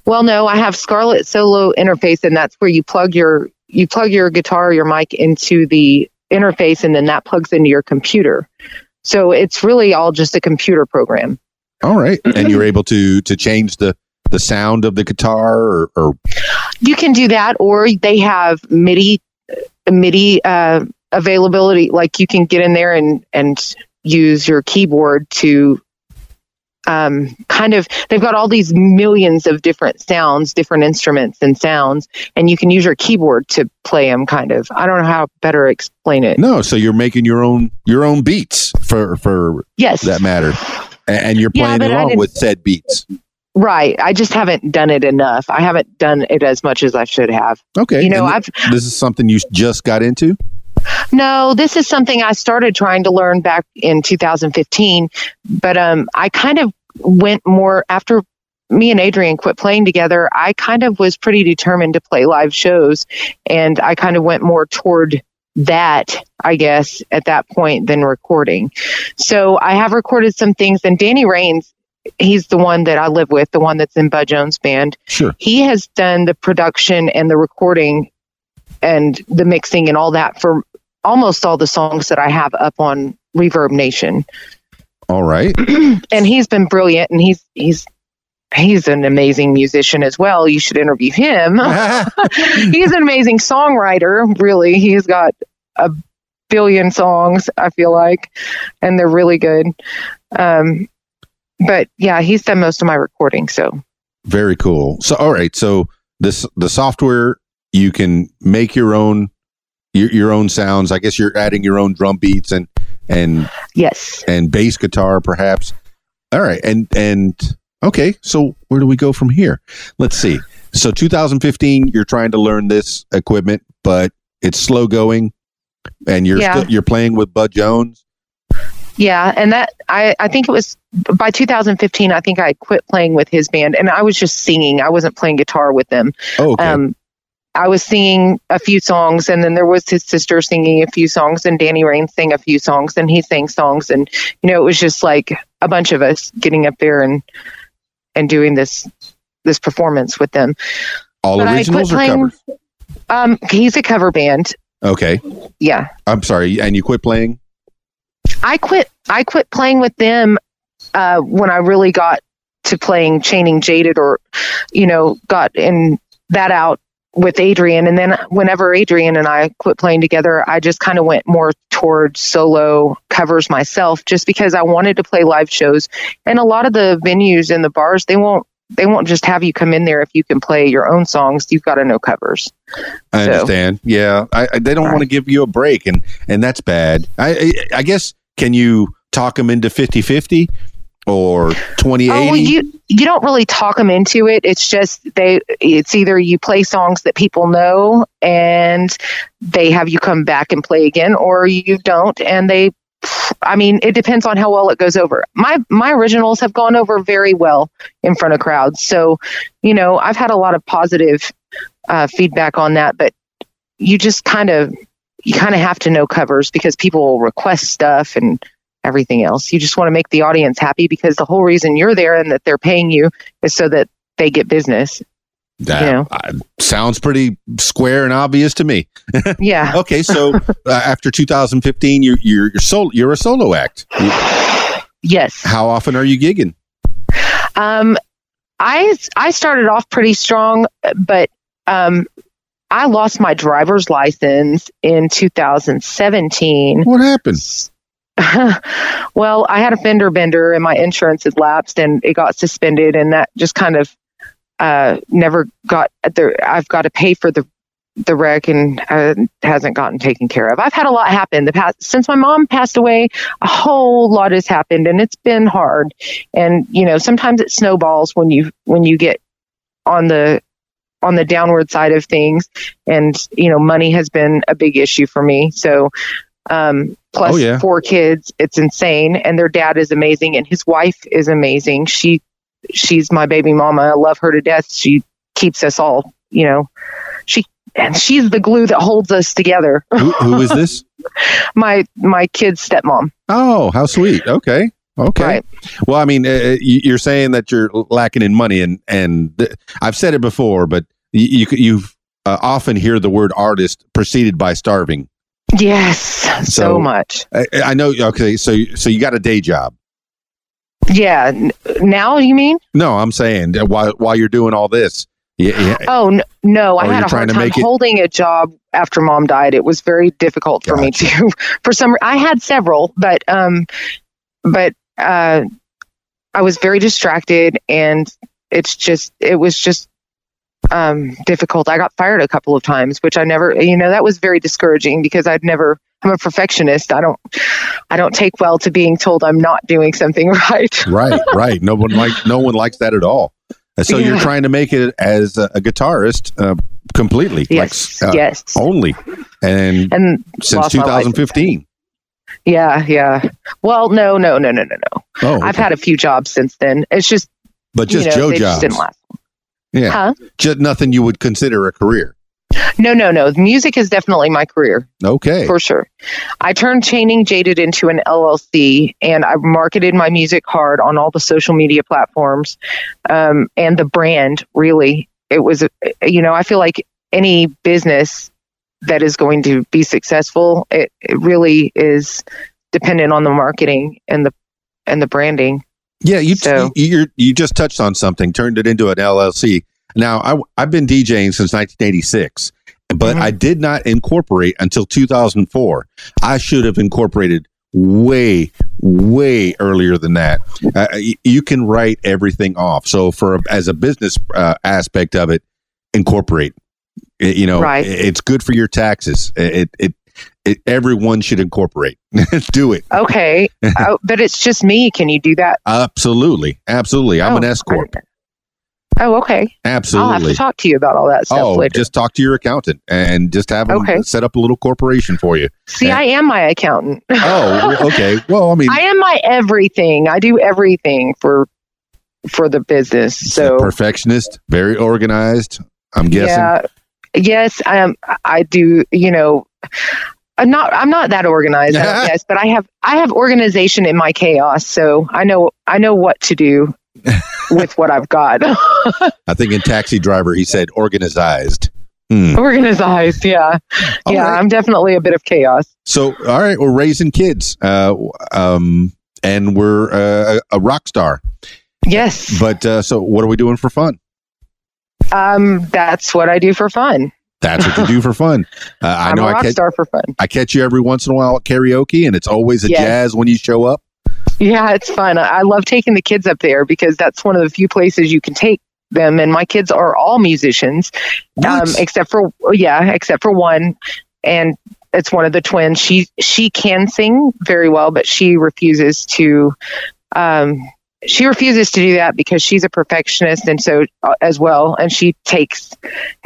Speaker 4: Well, no, I have Scarlett Solo interface, and that's where you plug your you plug your guitar, or your mic into the interface, and then that plugs into your computer. So it's really all just a computer program.
Speaker 1: all right and you're able to to change the the sound of the guitar or, or
Speaker 4: You can do that, or they have MIDI MIDI uh, availability. Like you can get in there and and use your keyboard to um, kind of. They've got all these millions of different sounds, different instruments and sounds, and you can use your keyboard to play them. Kind of. I don't know how better explain it.
Speaker 1: no so you're making your own your own beats for for
Speaker 4: Yes,
Speaker 1: that matter and, and you're playing
Speaker 4: I
Speaker 1: along with said beats
Speaker 4: right. I just haven't done it enough. I haven't done it as much as I should have.
Speaker 1: okay
Speaker 4: You know,
Speaker 1: and
Speaker 4: I've
Speaker 1: this is something you just got into
Speaker 4: No, this is something I started trying to learn back in 2015, but um, I kind of went more after me and Adrian quit playing together, I kind of was pretty determined to play live shows. And I kind of went more toward that, I guess, at that point than recording. So I have recorded some things, and Danny Rains, he's the one that I live with, the one that's in Bud Jones Band.
Speaker 1: Sure.
Speaker 4: He has done the production and the recording and the mixing and all that for almost all the songs that I have up on Reverb Nation.
Speaker 1: All right.
Speaker 4: and he's been brilliant and he's he's he's an amazing musician as well. You should interview him. he's an amazing songwriter, really. He's got a billion songs, I feel like, and they're really good. Um, but yeah, he's done most of my recording, so
Speaker 1: Very cool. So, all right. So this the software you can make your own your, your own sounds. I guess you're adding your own drum beats and and
Speaker 4: yes.
Speaker 1: and bass guitar, perhaps. All right. And and okay. So where do we go from here? Let's see. So 2015, you're trying to learn this equipment, but it's slow going, and you're
Speaker 4: Yeah.
Speaker 1: still, you're playing with Bud Jones.
Speaker 4: Yeah, and that I I think it was by 2015. I think I quit playing with his band, and I was just singing. I wasn't playing guitar with them.
Speaker 1: Oh, okay.
Speaker 4: Um, I was singing a few songs, and then there was his sister singing a few songs, and Danny Rain sang a few songs, and he sang songs, and you know it was just like a bunch of us getting up there and and doing this this performance with them.
Speaker 1: All
Speaker 4: but
Speaker 1: originals or
Speaker 4: playing-
Speaker 1: covers?
Speaker 4: Um, he's a cover band.
Speaker 1: Okay.
Speaker 4: Yeah,
Speaker 1: I'm sorry. And you quit playing?
Speaker 4: I quit. I quit playing with them uh, when I really got to playing Chaining Jaded, or you know, got in that out with Adrian. And then whenever Adrian and I quit playing together, I just kind of went more towards solo covers myself, just because I wanted to play live shows. And a lot of the venues and the bars, they won't. They won't just have you come in there if you can play your own songs. You've got to know covers.
Speaker 1: I
Speaker 4: So-
Speaker 1: understand. Yeah, I, I, they don't
Speaker 4: Right.
Speaker 1: want to give you a break, and and that's bad. I I, I guess can you talk them into 50-50 or 20-80?
Speaker 4: Oh, you you don't really talk them into it. It's just they. It's either you play songs that people know, and they have you come back and play again, or you don't, and they. I mean, it depends on how well it goes over. My my originals have gone over very well in front of crowds, so you know I've had a lot of positive uh, feedback on that. But you just kind of you kind of have to know covers because people will request stuff and everything else. You just want to make the audience happy because the whole reason you're there and that they're paying you is so that they get business.
Speaker 1: That
Speaker 4: Yeah.
Speaker 1: uh, sounds pretty square and obvious to me.
Speaker 4: Yeah.
Speaker 1: Okay, so uh, after 2015, you're you're you're, sol- you're a solo act. You-
Speaker 4: Yes.
Speaker 1: How often are you gigging?
Speaker 4: Um, I I started off pretty strong, but um, I lost my driver's license in 2017.
Speaker 1: What happened?
Speaker 4: well, I had a fender bender and my insurance had lapsed and it got suspended, and that just kind of uh, never got there. I've got to pay for the the wreck and uh, hasn't gotten taken care of. I've had a lot happen the past since my mom passed away. A whole lot has happened, and it's been hard. And you know, sometimes it snowballs when you when you get on the on the downward side of things and you know money has been a big issue for me so um plus
Speaker 1: Oh, yeah.
Speaker 4: four kids it's insane and their dad is amazing and his wife is amazing she she's my baby mama i love her to death she keeps us all you know she and she's the glue that holds us together
Speaker 1: who, who is this?
Speaker 4: my my kid's stepmom
Speaker 1: Oh, how sweet. Okay. Okay.
Speaker 4: Right.
Speaker 1: Well, I mean, uh, you- you're saying that you're lacking in money, and and th- I've said it before, but you you, you uh, often hear the word artist preceded by starving.
Speaker 4: Yes so,
Speaker 1: So-
Speaker 4: much
Speaker 1: I, I know. Okay, so so you got a day job.
Speaker 4: yeah N- now you mean
Speaker 1: No, I'm saying while while you're doing all this, yeah, yeah,
Speaker 4: Oh no, I had a
Speaker 1: trying
Speaker 4: hard
Speaker 1: to
Speaker 4: time
Speaker 1: make it-
Speaker 4: holding a job after mom died. It was very difficult for me to. For some, I had several, but um, but uh, I was very distracted, and it's just it was just um difficult. I got fired a couple of times, which I never, you know, that was very discouraging because I'd never. I'm a perfectionist. I don't. I don't take well to being told I'm not doing something right.
Speaker 1: right, right. No one like no one likes that at all. And so you're trying to make it as a, a guitarist uh, completely,
Speaker 4: Yes.
Speaker 1: like uh,
Speaker 4: yes.
Speaker 1: only, and
Speaker 4: And
Speaker 1: since
Speaker 4: lost my license.
Speaker 1: 2015.
Speaker 4: yeah, yeah. Well, no, no, no, no, no, no.
Speaker 1: Oh,
Speaker 4: I've had a few jobs since then. It's just
Speaker 1: but just
Speaker 4: you know,
Speaker 1: Joe
Speaker 4: they just
Speaker 1: jobs.
Speaker 4: didn't last.
Speaker 1: Yeah.
Speaker 4: Huh?
Speaker 1: Just nothing you would consider a career.
Speaker 4: No, no, no. Music is definitely my career.
Speaker 1: Okay.
Speaker 4: for sure. I turned Chaining Jaded into an LLC and I marketed my music hard on all the social media platforms um, and the brand, really. It was, you know, I feel like any business that is going to be successful, it, it really is dependent on the marketing and the and the branding.
Speaker 1: Yeah, you
Speaker 4: So-
Speaker 1: you you you just touched on something, turned it into an LLC. Now, I I've been DJing since 1986, but
Speaker 4: Mhm.
Speaker 1: I did not incorporate until 2004. I should have incorporated way way earlier than that. Uh, y- you can write everything off. So for as a business uh, aspect of it, incorporate. It- you know,
Speaker 4: Right.
Speaker 1: it- it's good for your taxes. It it, it everyone should incorporate. Do it.
Speaker 4: Okay, oh, but it's just me. Can you do that?
Speaker 1: Absolutely. Absolutely. I'm
Speaker 4: Oh,
Speaker 1: an S corp.
Speaker 4: Oh, okay. Absolutely. I'll have to talk to you about all that stuff
Speaker 1: Oh,
Speaker 4: later.
Speaker 1: just talk to your accountant and just have them
Speaker 4: Okay.
Speaker 1: set up a little corporation for you.
Speaker 4: See, I am my accountant.
Speaker 1: Oh, okay. Well, I mean,
Speaker 4: I am my everything. I do everything for for the business. So
Speaker 1: perfectionist, very organized. I'm guessing.
Speaker 4: yeah, yes, I am. I do. You know, I'm not. I'm not that organized. I don't guess, but I have. I have organization in my chaos. So I know. I know what to do with what I've got.
Speaker 1: I think in Taxi Driver he said organized. Hmm.
Speaker 4: Organized. Yeah.
Speaker 1: All
Speaker 4: yeah.
Speaker 1: right.
Speaker 4: I'm definitely a bit of chaos.
Speaker 1: So, all right, we're raising kids, uh, um, and we're uh, a rock star.
Speaker 4: Yes.
Speaker 1: But uh, so, what are we doing for fun?
Speaker 4: Um. That's what I do for fun.
Speaker 1: That's what you do for fun. Uh, I know I
Speaker 4: rock
Speaker 1: catch,
Speaker 4: star for fun.
Speaker 1: I catch you every once in a while at karaoke, and it's always a
Speaker 4: Yes.
Speaker 1: jazz when you show up.
Speaker 4: Yeah, it's fun. I I love taking the kids up there because that's one of the few places you can take them. And my kids are all musicians, um, except for yeah, except for one, and it's one of the twins. She she can sing very well, but she refuses to. Um, she refuses to do that because she's a perfectionist, and so uh, as well, and she takes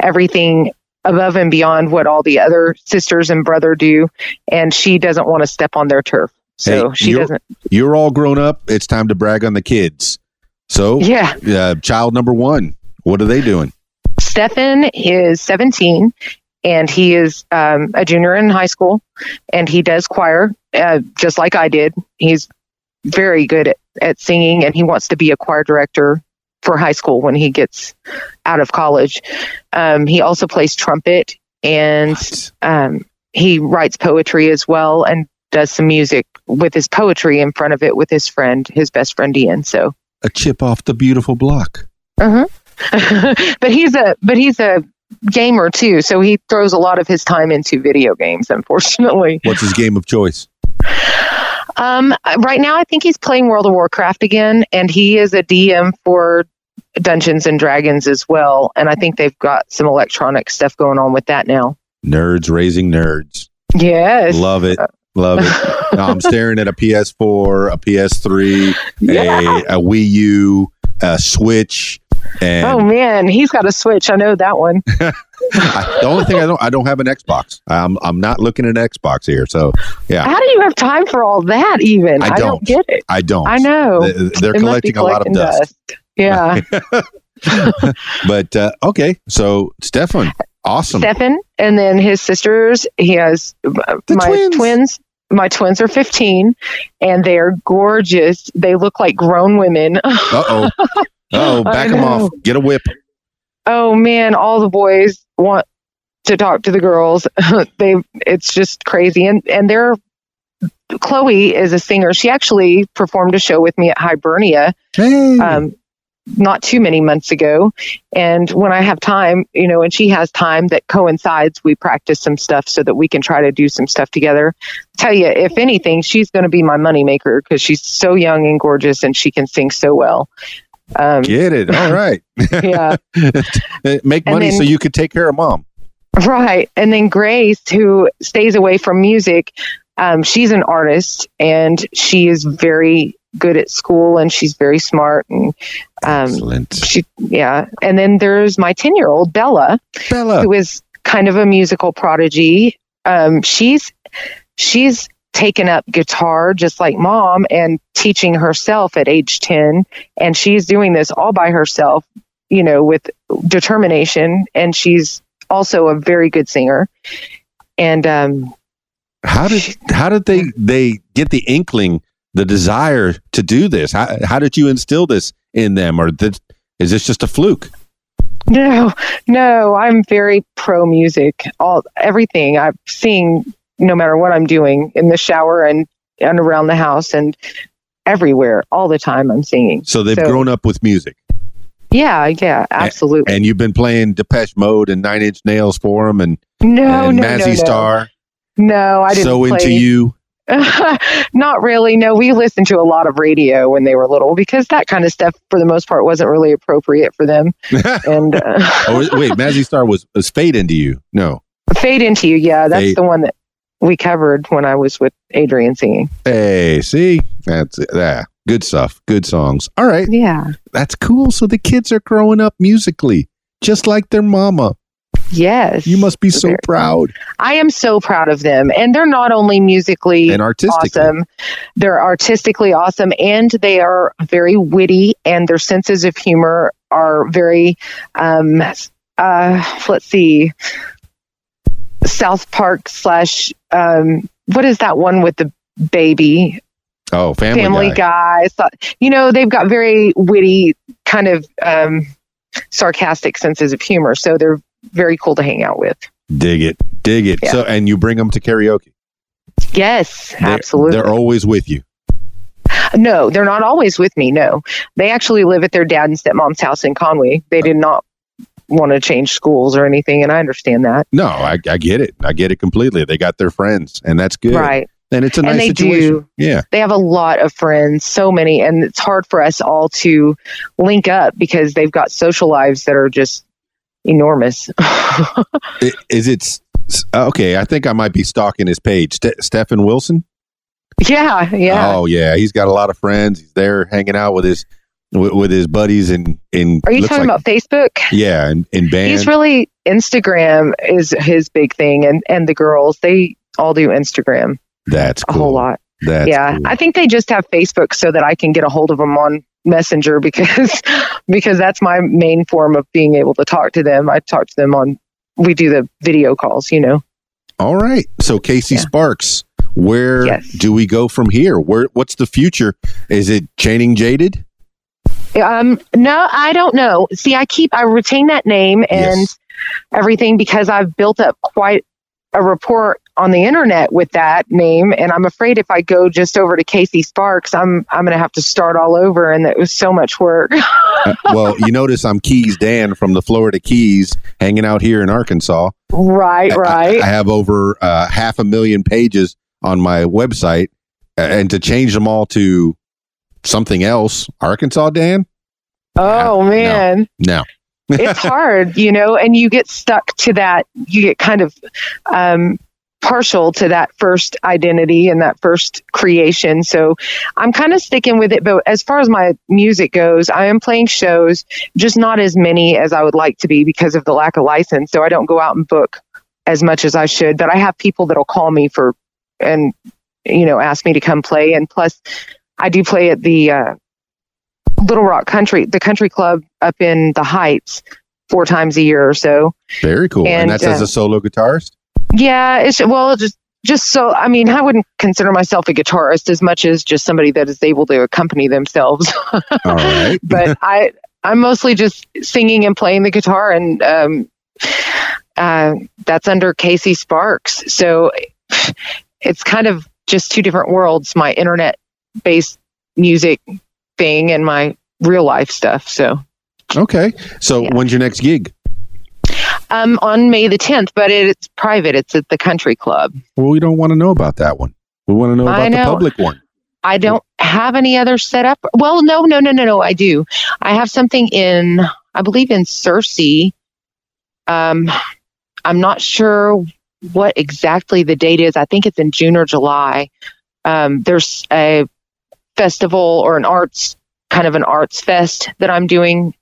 Speaker 4: everything above and beyond what all the other sisters and brother do, and she doesn't want to step on their turf. So
Speaker 1: Hey,
Speaker 4: she
Speaker 1: you're-
Speaker 4: doesn't.
Speaker 1: You're all grown up. It's time to brag on the kids. So,
Speaker 4: Yeah.
Speaker 1: uh, child number one, what are they doing?
Speaker 4: Stefan is 17 and he is um, a junior in high school and he does choir uh, just like I did. He's very good at, at singing and he wants to be a choir director for high school when he gets out of college. Um, he also plays trumpet and um, he writes poetry as well and does some music with his poetry in front of it with his friend, his best friend Ian. So
Speaker 1: A chip off the beautiful block.
Speaker 4: but he's a but he's a gamer too, so he throws a lot of his time into video games. Unfortunately,
Speaker 1: What's his game of choice?
Speaker 4: um, right now I think he's playing World of Warcraft again, and he is a DM for Dungeons and Dragons as well. And I think they've got some electronic stuff going on with that now.
Speaker 1: Nerds raising nerds.
Speaker 4: Yes.
Speaker 1: Love it. Love it. Now I'm staring at a PS4, a PS3,
Speaker 4: Yeah.
Speaker 1: a, a Wii U, a Switch, and
Speaker 4: Oh man, he's got a Switch. I know that one.
Speaker 1: I, the only thing I don't I don't have an Xbox. I'm I'm not looking at an Xbox here, so yeah,
Speaker 4: How do you have time for all that? Even
Speaker 1: I don't.
Speaker 4: get it.
Speaker 1: I don't.
Speaker 4: I know.
Speaker 1: They- They're
Speaker 4: It
Speaker 1: collecting a lot of
Speaker 4: collecting
Speaker 1: dust.
Speaker 4: Yeah.
Speaker 1: But uh, okay, so Stefan, awesome.
Speaker 4: Stefan, and then his sisters. He has uh, my
Speaker 1: twins.
Speaker 4: twins. My twins are 15, and they are gorgeous. They look like grown women.
Speaker 1: Uh oh. Oh, back them off. Get a whip.
Speaker 4: oh man, all the boys want to talk to the girls. they, it's just crazy, and and they're. Chloe is a singer. She actually performed a show with me at Hibernia
Speaker 1: Hey.
Speaker 4: um, not too many months ago. And when I have time, you know, and she has time that coincides, we practice some stuff so that we can try to do some stuff together. Tell you, if anything, she's going to be my moneymaker because she's so young and gorgeous and she can sing so well. Um,
Speaker 1: Get it. All right.
Speaker 4: yeah,
Speaker 1: Make money
Speaker 4: then-
Speaker 1: so you could take care of mom.
Speaker 4: right. And then Grace, who stays away from music, um, she's an artist and she is very good at school and she's very smart and um,
Speaker 1: Excellent.
Speaker 4: she yeah. And then there's my 10 year old bella
Speaker 1: Bella.
Speaker 4: who is kind of a musical prodigy. Um, she's she's taken up guitar just like mom and teaching herself at age 10 and she's doing this all by herself you know with determination. And she's also a very good singer. And um
Speaker 1: How did how did they they get the inkling, the desire to do this? How how did you instill this in them, or is this just a fluke?
Speaker 4: no no i'm very pro music all everything i'm sing no matter what i'm doing in the shower and and around the house and everywhere all the time i'm singing
Speaker 1: So they've
Speaker 4: So-
Speaker 1: grown up with music,
Speaker 4: yeah yeah absolutely
Speaker 1: and you've been playing Depeche Mode and Nine Inch Nails for them, and,
Speaker 4: no
Speaker 1: and
Speaker 4: no
Speaker 1: Mazzy
Speaker 4: no, no.
Speaker 1: Star,
Speaker 4: no i didn't
Speaker 1: so
Speaker 4: play
Speaker 1: into you.
Speaker 4: Not really. No, we listened to a lot of radio when they were little because that kind of stuff, for the most part, wasn't really appropriate for them. And uh,
Speaker 1: oh wait, Mazzy Star was was Fade into you? No,
Speaker 4: Fade Into You, yeah, that's
Speaker 1: Fade-
Speaker 4: the one that we covered when I was with Adrian singing.
Speaker 1: hey, see, that's it. yeah, good stuff, good songs. All right,
Speaker 4: Yeah.
Speaker 1: that's cool. So the kids are growing up musically, just like their mama.
Speaker 4: Yes.
Speaker 1: You must be so proud
Speaker 4: I am so proud of them. And they're not only musically
Speaker 1: and artistically.
Speaker 4: awesome, they're artistically awesome, and they are very witty, and their senses of humor are very, um, uh, let's see, South Park slash, um, what is that one with the baby?
Speaker 1: Oh, Family,
Speaker 4: Family
Speaker 1: Guy.
Speaker 4: Guy. You know, they've got very witty, kind of um, sarcastic senses of humor. So they're very cool to hang out with.
Speaker 1: Dig it, dig it.
Speaker 4: Yeah.
Speaker 1: So, and you bring them to karaoke.
Speaker 4: Yes,
Speaker 1: They-
Speaker 4: absolutely.
Speaker 1: They're always with you.
Speaker 4: No, they're not always with me. No, they actually live at their dad and stepmom's house in Conway. They did not want to change schools or anything, and I understand that.
Speaker 1: No, I, I get it. I get it completely. They got their friends, and that's good.
Speaker 4: Right.
Speaker 1: And it's a
Speaker 4: And
Speaker 1: nice
Speaker 4: they
Speaker 1: situation.
Speaker 4: do.
Speaker 1: Yeah.
Speaker 4: They have a lot of friends, so many, and it's hard for us all to link up because they've got social lives that are just enormous.
Speaker 1: Is it s- uh, okay? I think I might be stalking his page. Ste- Stephen Wilson.
Speaker 4: yeah, yeah.
Speaker 1: Oh yeah, he's got a lot of friends. He's there hanging out with his with, with his buddies and in.
Speaker 4: Are you talking
Speaker 1: like-
Speaker 4: about Facebook?
Speaker 1: Yeah, and in band.
Speaker 4: He's really Instagram is his big thing, and and the girls they all do Instagram
Speaker 1: that's
Speaker 4: a whole lot.
Speaker 1: That's
Speaker 4: yeah,
Speaker 1: cool.
Speaker 4: I think they just have Facebook so that I can get a hold of them on Messenger because because that's my main form of being able to talk to them. I talk to them on we do the video calls, you know.
Speaker 1: All right. So Casey
Speaker 4: Yeah.
Speaker 1: Sparks, where
Speaker 4: Yes.
Speaker 1: do we go from here? Where what's the future? Is it chaining jaded?
Speaker 4: Um, no, I don't know. See, I keep I retain that name and
Speaker 1: Yes.
Speaker 4: everything because I've built up quite a rapport on the internet with that name, and I'm afraid if I go just over to Casey Sparks, I'm I'm gonna have to start all over, and it was so much work.
Speaker 1: Uh, well, you notice I'm Keys Dan from the Florida Keys, hanging out here in Arkansas.
Speaker 4: right,
Speaker 1: I-
Speaker 4: right.
Speaker 1: I, have over uh, half a million pages on my website, and to change them all to something else, Arkansas Dan?
Speaker 4: oh man.
Speaker 1: No.
Speaker 4: it's hard, you know, and you get stuck to that. You get kind of um, partial to that first identity and that first creation. So I'm kind of sticking with it. But as far as my music goes, I am playing shows, just not as many as I would like to be because of the lack of license. So I don't go out and book as much as I should. But I have people that'll call me for and you know ask me to come play. And plus, I do play at the uh, Little Rock Country, the country club up in the Heights, four times a year or so.
Speaker 1: Very cool. And,
Speaker 4: And,
Speaker 1: that's as
Speaker 4: uh,
Speaker 1: a solo guitarist?
Speaker 4: Yeah, it's well, it's just just so. I mean, I wouldn't consider myself a guitarist as much as just somebody that is able to accompany themselves.
Speaker 1: All right.
Speaker 4: but I, I'm mostly just singing and playing the guitar, and um, uh, that's under Casey Sparks. So it's kind of just two different worlds: my internet-based music thing and my real life stuff. So
Speaker 1: Okay. So
Speaker 4: Yeah.
Speaker 1: when's your next gig?
Speaker 4: Um, on May the 10th, but it's private. It's at the country club.
Speaker 1: Well, we don't want to know about that one. We want to know about the public one.
Speaker 4: I don't have any other set up. Well, no, no, no, no, no. I do. I have something in, I believe, in Searcy. Um, I'm not sure what exactly the date is. I think it's in June or July. Um, there's a festival or an arts kind of an arts fest that I'm doing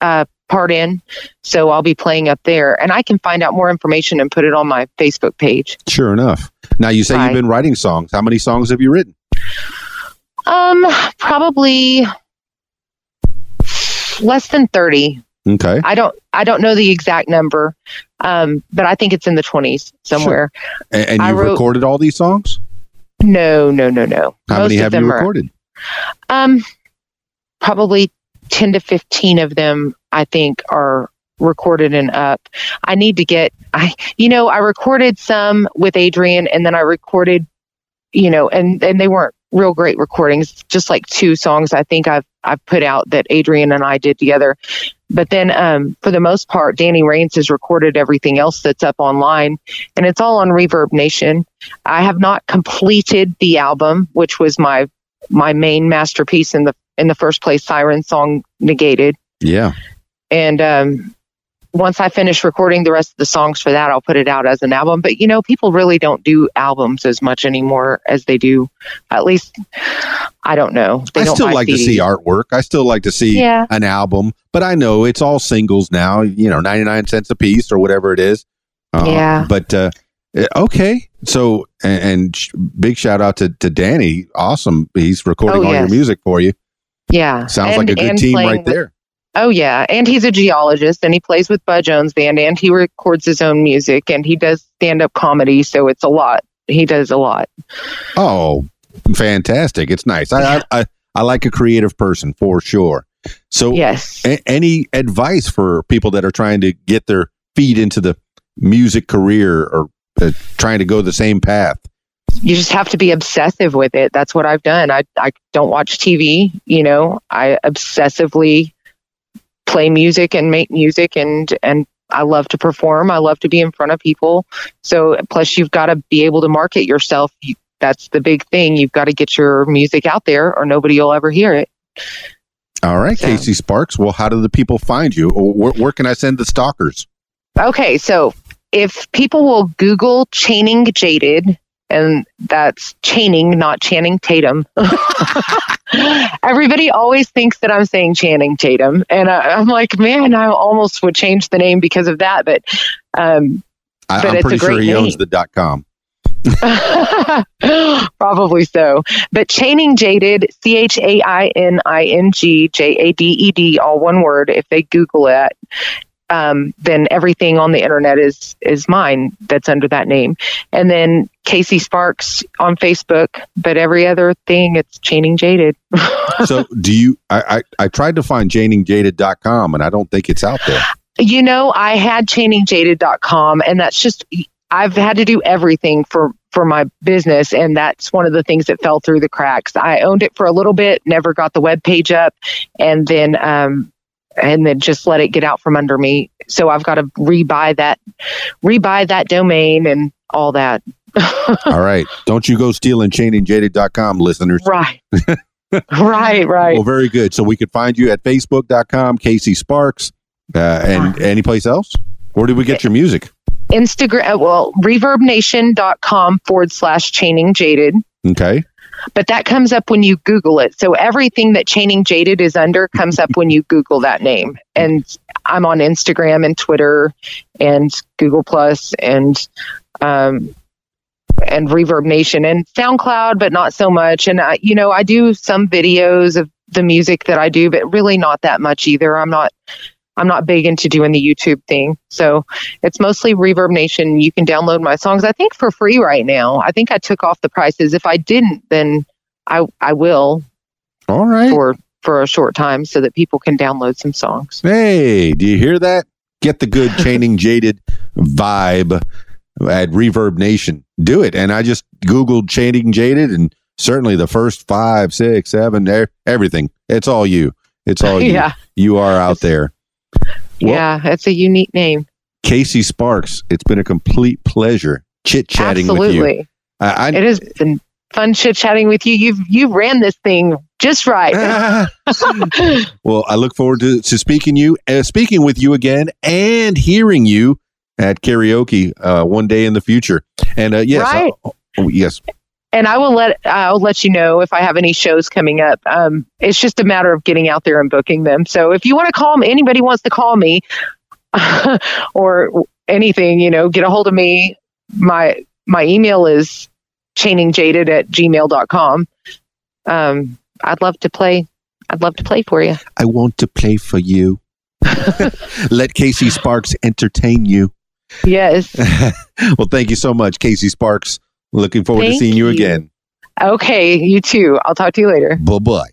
Speaker 4: uh, part in. So I'll be playing up there and I can find out more information and put it on my Facebook page.
Speaker 1: Sure enough. Now you say you've been writing songs. How many songs have you written?
Speaker 4: Um, probably less than 30.
Speaker 1: Okay.
Speaker 4: I don't, I don't know the exact number. Um, but I think it's in the 20s somewhere.
Speaker 1: And, and you've
Speaker 4: wrote-
Speaker 1: recorded all these songs?
Speaker 4: No, no, no, no.
Speaker 1: How
Speaker 4: Most
Speaker 1: many have you
Speaker 4: them are-
Speaker 1: recorded?
Speaker 4: Um, probably 10 to 15 of them, I think, are recorded and up. I need to get, I, you know, I recorded some with Adrian and then I recorded, you know, and, and they weren't real great recordings, just like two songs I think I've, I've put out that Adrian and I did together. But then, um, for the most part, Danny Rains has recorded everything else that's up online and it's all on Reverb Nation. I have not completed the album, which was my my main masterpiece in the in the first place siren song negated
Speaker 1: Yeah.
Speaker 4: and um once i finish recording the rest of the songs for that i'll put it out as an album but you know people really don't do albums as much anymore as they do at least i don't know they
Speaker 1: I
Speaker 4: don't
Speaker 1: still like to see artwork. I still like to see
Speaker 4: yeah
Speaker 1: an album, but I know it's all singles now, you know, 99 cents a piece or whatever it is. Uh,
Speaker 4: Yeah.
Speaker 1: But, uh, Eh, okay. So, and, and big shout out to, to Danny. Awesome. He's recording
Speaker 4: Oh,
Speaker 1: all your music for you.
Speaker 4: yeah
Speaker 1: Sounds
Speaker 4: And-
Speaker 1: like a good team right
Speaker 4: with-
Speaker 1: there.
Speaker 4: oh yeah and he's a geologist and he plays with bud jones band and he records his own music and he does stand-up comedy so it's a lot he does a lot
Speaker 1: Oh, fantastic. It's nice. I, I, I, I like a creative person for sure. So,
Speaker 4: yes
Speaker 1: a- any advice for people that are trying to get their feet into the music career or uh, trying to go the same path?
Speaker 4: you just have to be obsessive with it. That's what I've done. I I don't watch TV, you know. I obsessively play music and make music and and I love to perform. I love to be in front of people. So plus you've got to be able to market yourself. That's the big thing. You've got to get your music out there or nobody will ever hear it.
Speaker 1: All right,
Speaker 4: So-
Speaker 1: Casey Sparks. Well, how do the people find you? Where, where can I send the stalkers?
Speaker 4: Okay, so if people will Google chaining jaded, and that's chaining, not Channing Tatum. Everybody always thinks that I'm saying Channing Tatum, and I, I'm like, man, I almost would change the name because of that, but um,
Speaker 1: I,
Speaker 4: But
Speaker 1: I'm
Speaker 4: it's a
Speaker 1: pretty sure
Speaker 4: great
Speaker 1: he owns the dot com.
Speaker 4: Probably so. But chaining jaded, C H A I N I N G J A D E D, all one word. If they Google it, um, then everything on the internet is is mine. That's under that name. And then Casey Sparks on Facebook. But every other thing, it's chaining jaded.
Speaker 1: so do you I, I I tried to find chainingjaded.com and I don't think it's out there.
Speaker 4: You know, I had chainingjaded.com and that's just I've had to do everything for for my business and that's one of the things that fell through the cracks. I owned it for a little bit, never got the web page up and then um and then just let it get out from under me. So I've got to rebuy that rebuy that domain and all that.
Speaker 1: All right. Don't you go stealing chainingjaded.com, listeners.
Speaker 4: Right. right, right.
Speaker 1: Well, very good. So we could find you at facebook.com, Casey Sparks, uh, and any place else? Where did we get your music?
Speaker 4: Instagram well, reverbnation.com forward slash chaining jaded.
Speaker 1: Okay.
Speaker 4: But that comes up when you Google it. So everything that Chaining Jaded is under comes up when you Google that name. And I'm on Instagram and Twitter and Google Plus and um, and Reverb Nation and SoundCloud, but not so much. And I, you know, I do some videos of the music that I do, but really not that much either. I'm not. I'm not big into doing the YouTube thing. So it's mostly Reverb Nation. You can download my songs, I think, for free right now. I think I took off the prices. If I didn't, then I I will
Speaker 1: All right.
Speaker 4: for for a short time so that people can download some songs.
Speaker 1: Hey, do you hear that? Get the good chaining jaded vibe at Reverb Nation. Do it. And I just Googled chaining jaded and certainly the first five, six, seven, everything. It's all you. It's all you.
Speaker 4: yeah,
Speaker 1: You are out there. Well-
Speaker 4: yeah, it's a unique name.
Speaker 1: Casey Sparks, it's been a complete pleasure chit chatting with you.
Speaker 4: Absolutely,
Speaker 1: I, I,
Speaker 4: it has been fun chit chatting with you. You've you ran this thing just right.
Speaker 1: well, I look forward to, to speaking you, uh, speaking with you again, and hearing you at karaoke uh, one day in the future. And uh, yes,
Speaker 4: Right.
Speaker 1: oh, oh, yes,
Speaker 4: and I will let I'll let you know if I have any shows coming up. Um, it's just a matter of getting out there and booking them. So if you want to call me, anybody wants to call me or anything, you know, get a hold of me. My my email is chainingjaded at gmail.com. Um, I'd love to play. I'd love to play for you.
Speaker 1: I want to play for you. Let Casey Sparks entertain you.
Speaker 4: Yes.
Speaker 1: well, thank you so much, Casey Sparks. Looking forward to seeing you,
Speaker 4: you.
Speaker 1: again.
Speaker 4: Okay. You too. I'll talk to you later.
Speaker 1: Bye bye.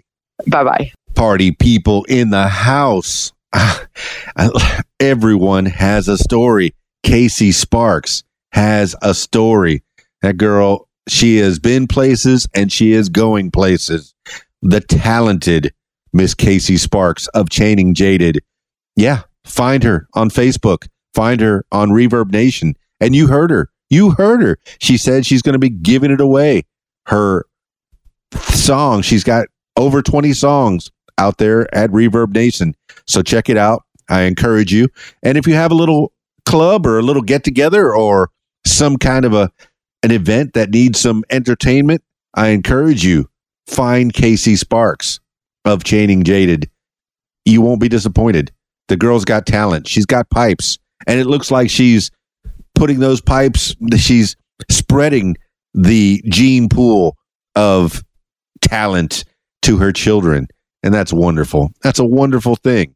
Speaker 4: Bye bye.
Speaker 1: Party people in the house. Everyone has a story. Casey Sparks has a story. That girl, she has been places and she is going places. The talented Miss Casey Sparks of Chaining Jaded. Yeah, find her on Facebook. Find her on Reverb Nation. And you heard her. You heard her. She said she's going to be giving it away. Her song, she's got over 20 songs out there at Reverb Nation. So check it out. I encourage you. And if you have a little club or a little get together or some kind of a an event that needs some entertainment, I encourage you find Casey Sparks of Chaining Jaded. You won't be disappointed. The girl's got talent. She's got pipes, and it looks like she's putting those pipes. She's spreading the gene pool of talent to her children, and that's wonderful. That's a wonderful thing.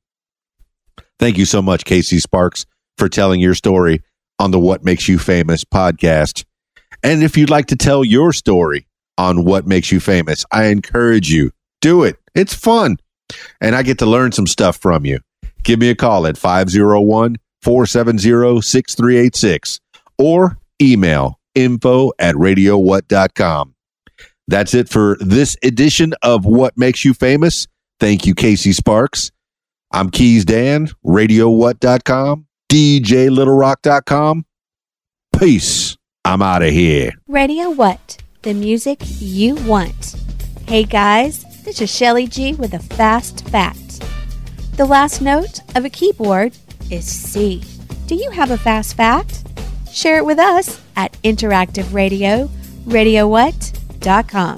Speaker 1: Thank you so much, Casey Sparks, for telling your story on the What Makes You Famous podcast. And if you'd like to tell your story on what makes you famous, I encourage you. Do it. It's fun. And I get to learn some stuff from you. Give me a call at 501 470 6386 or email info at radiowhat.com. That's it for this edition of What Makes You Famous. Thank you, Casey Sparks. I'm Keys Dan, radiowhat.com, DJLittleRock.com. Peace. I'm out of here.
Speaker 3: Radio What? The music you want. Hey guys, this is Shelly G with a fast fact. The last note of a keyboard is C. Do you have a fast fact? Share it with us at Interactive Radio, radiowhat.com.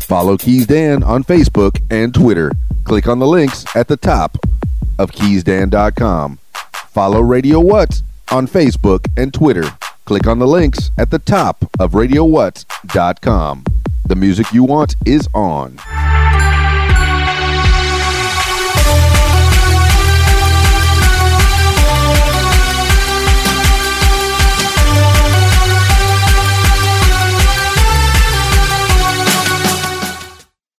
Speaker 1: Follow Keys Dan on Facebook and Twitter. Click on the links at the top of keysdan.com. Follow Radio What on Facebook and Twitter. Click on the links at the top of radiowhat.com. The music you want is on.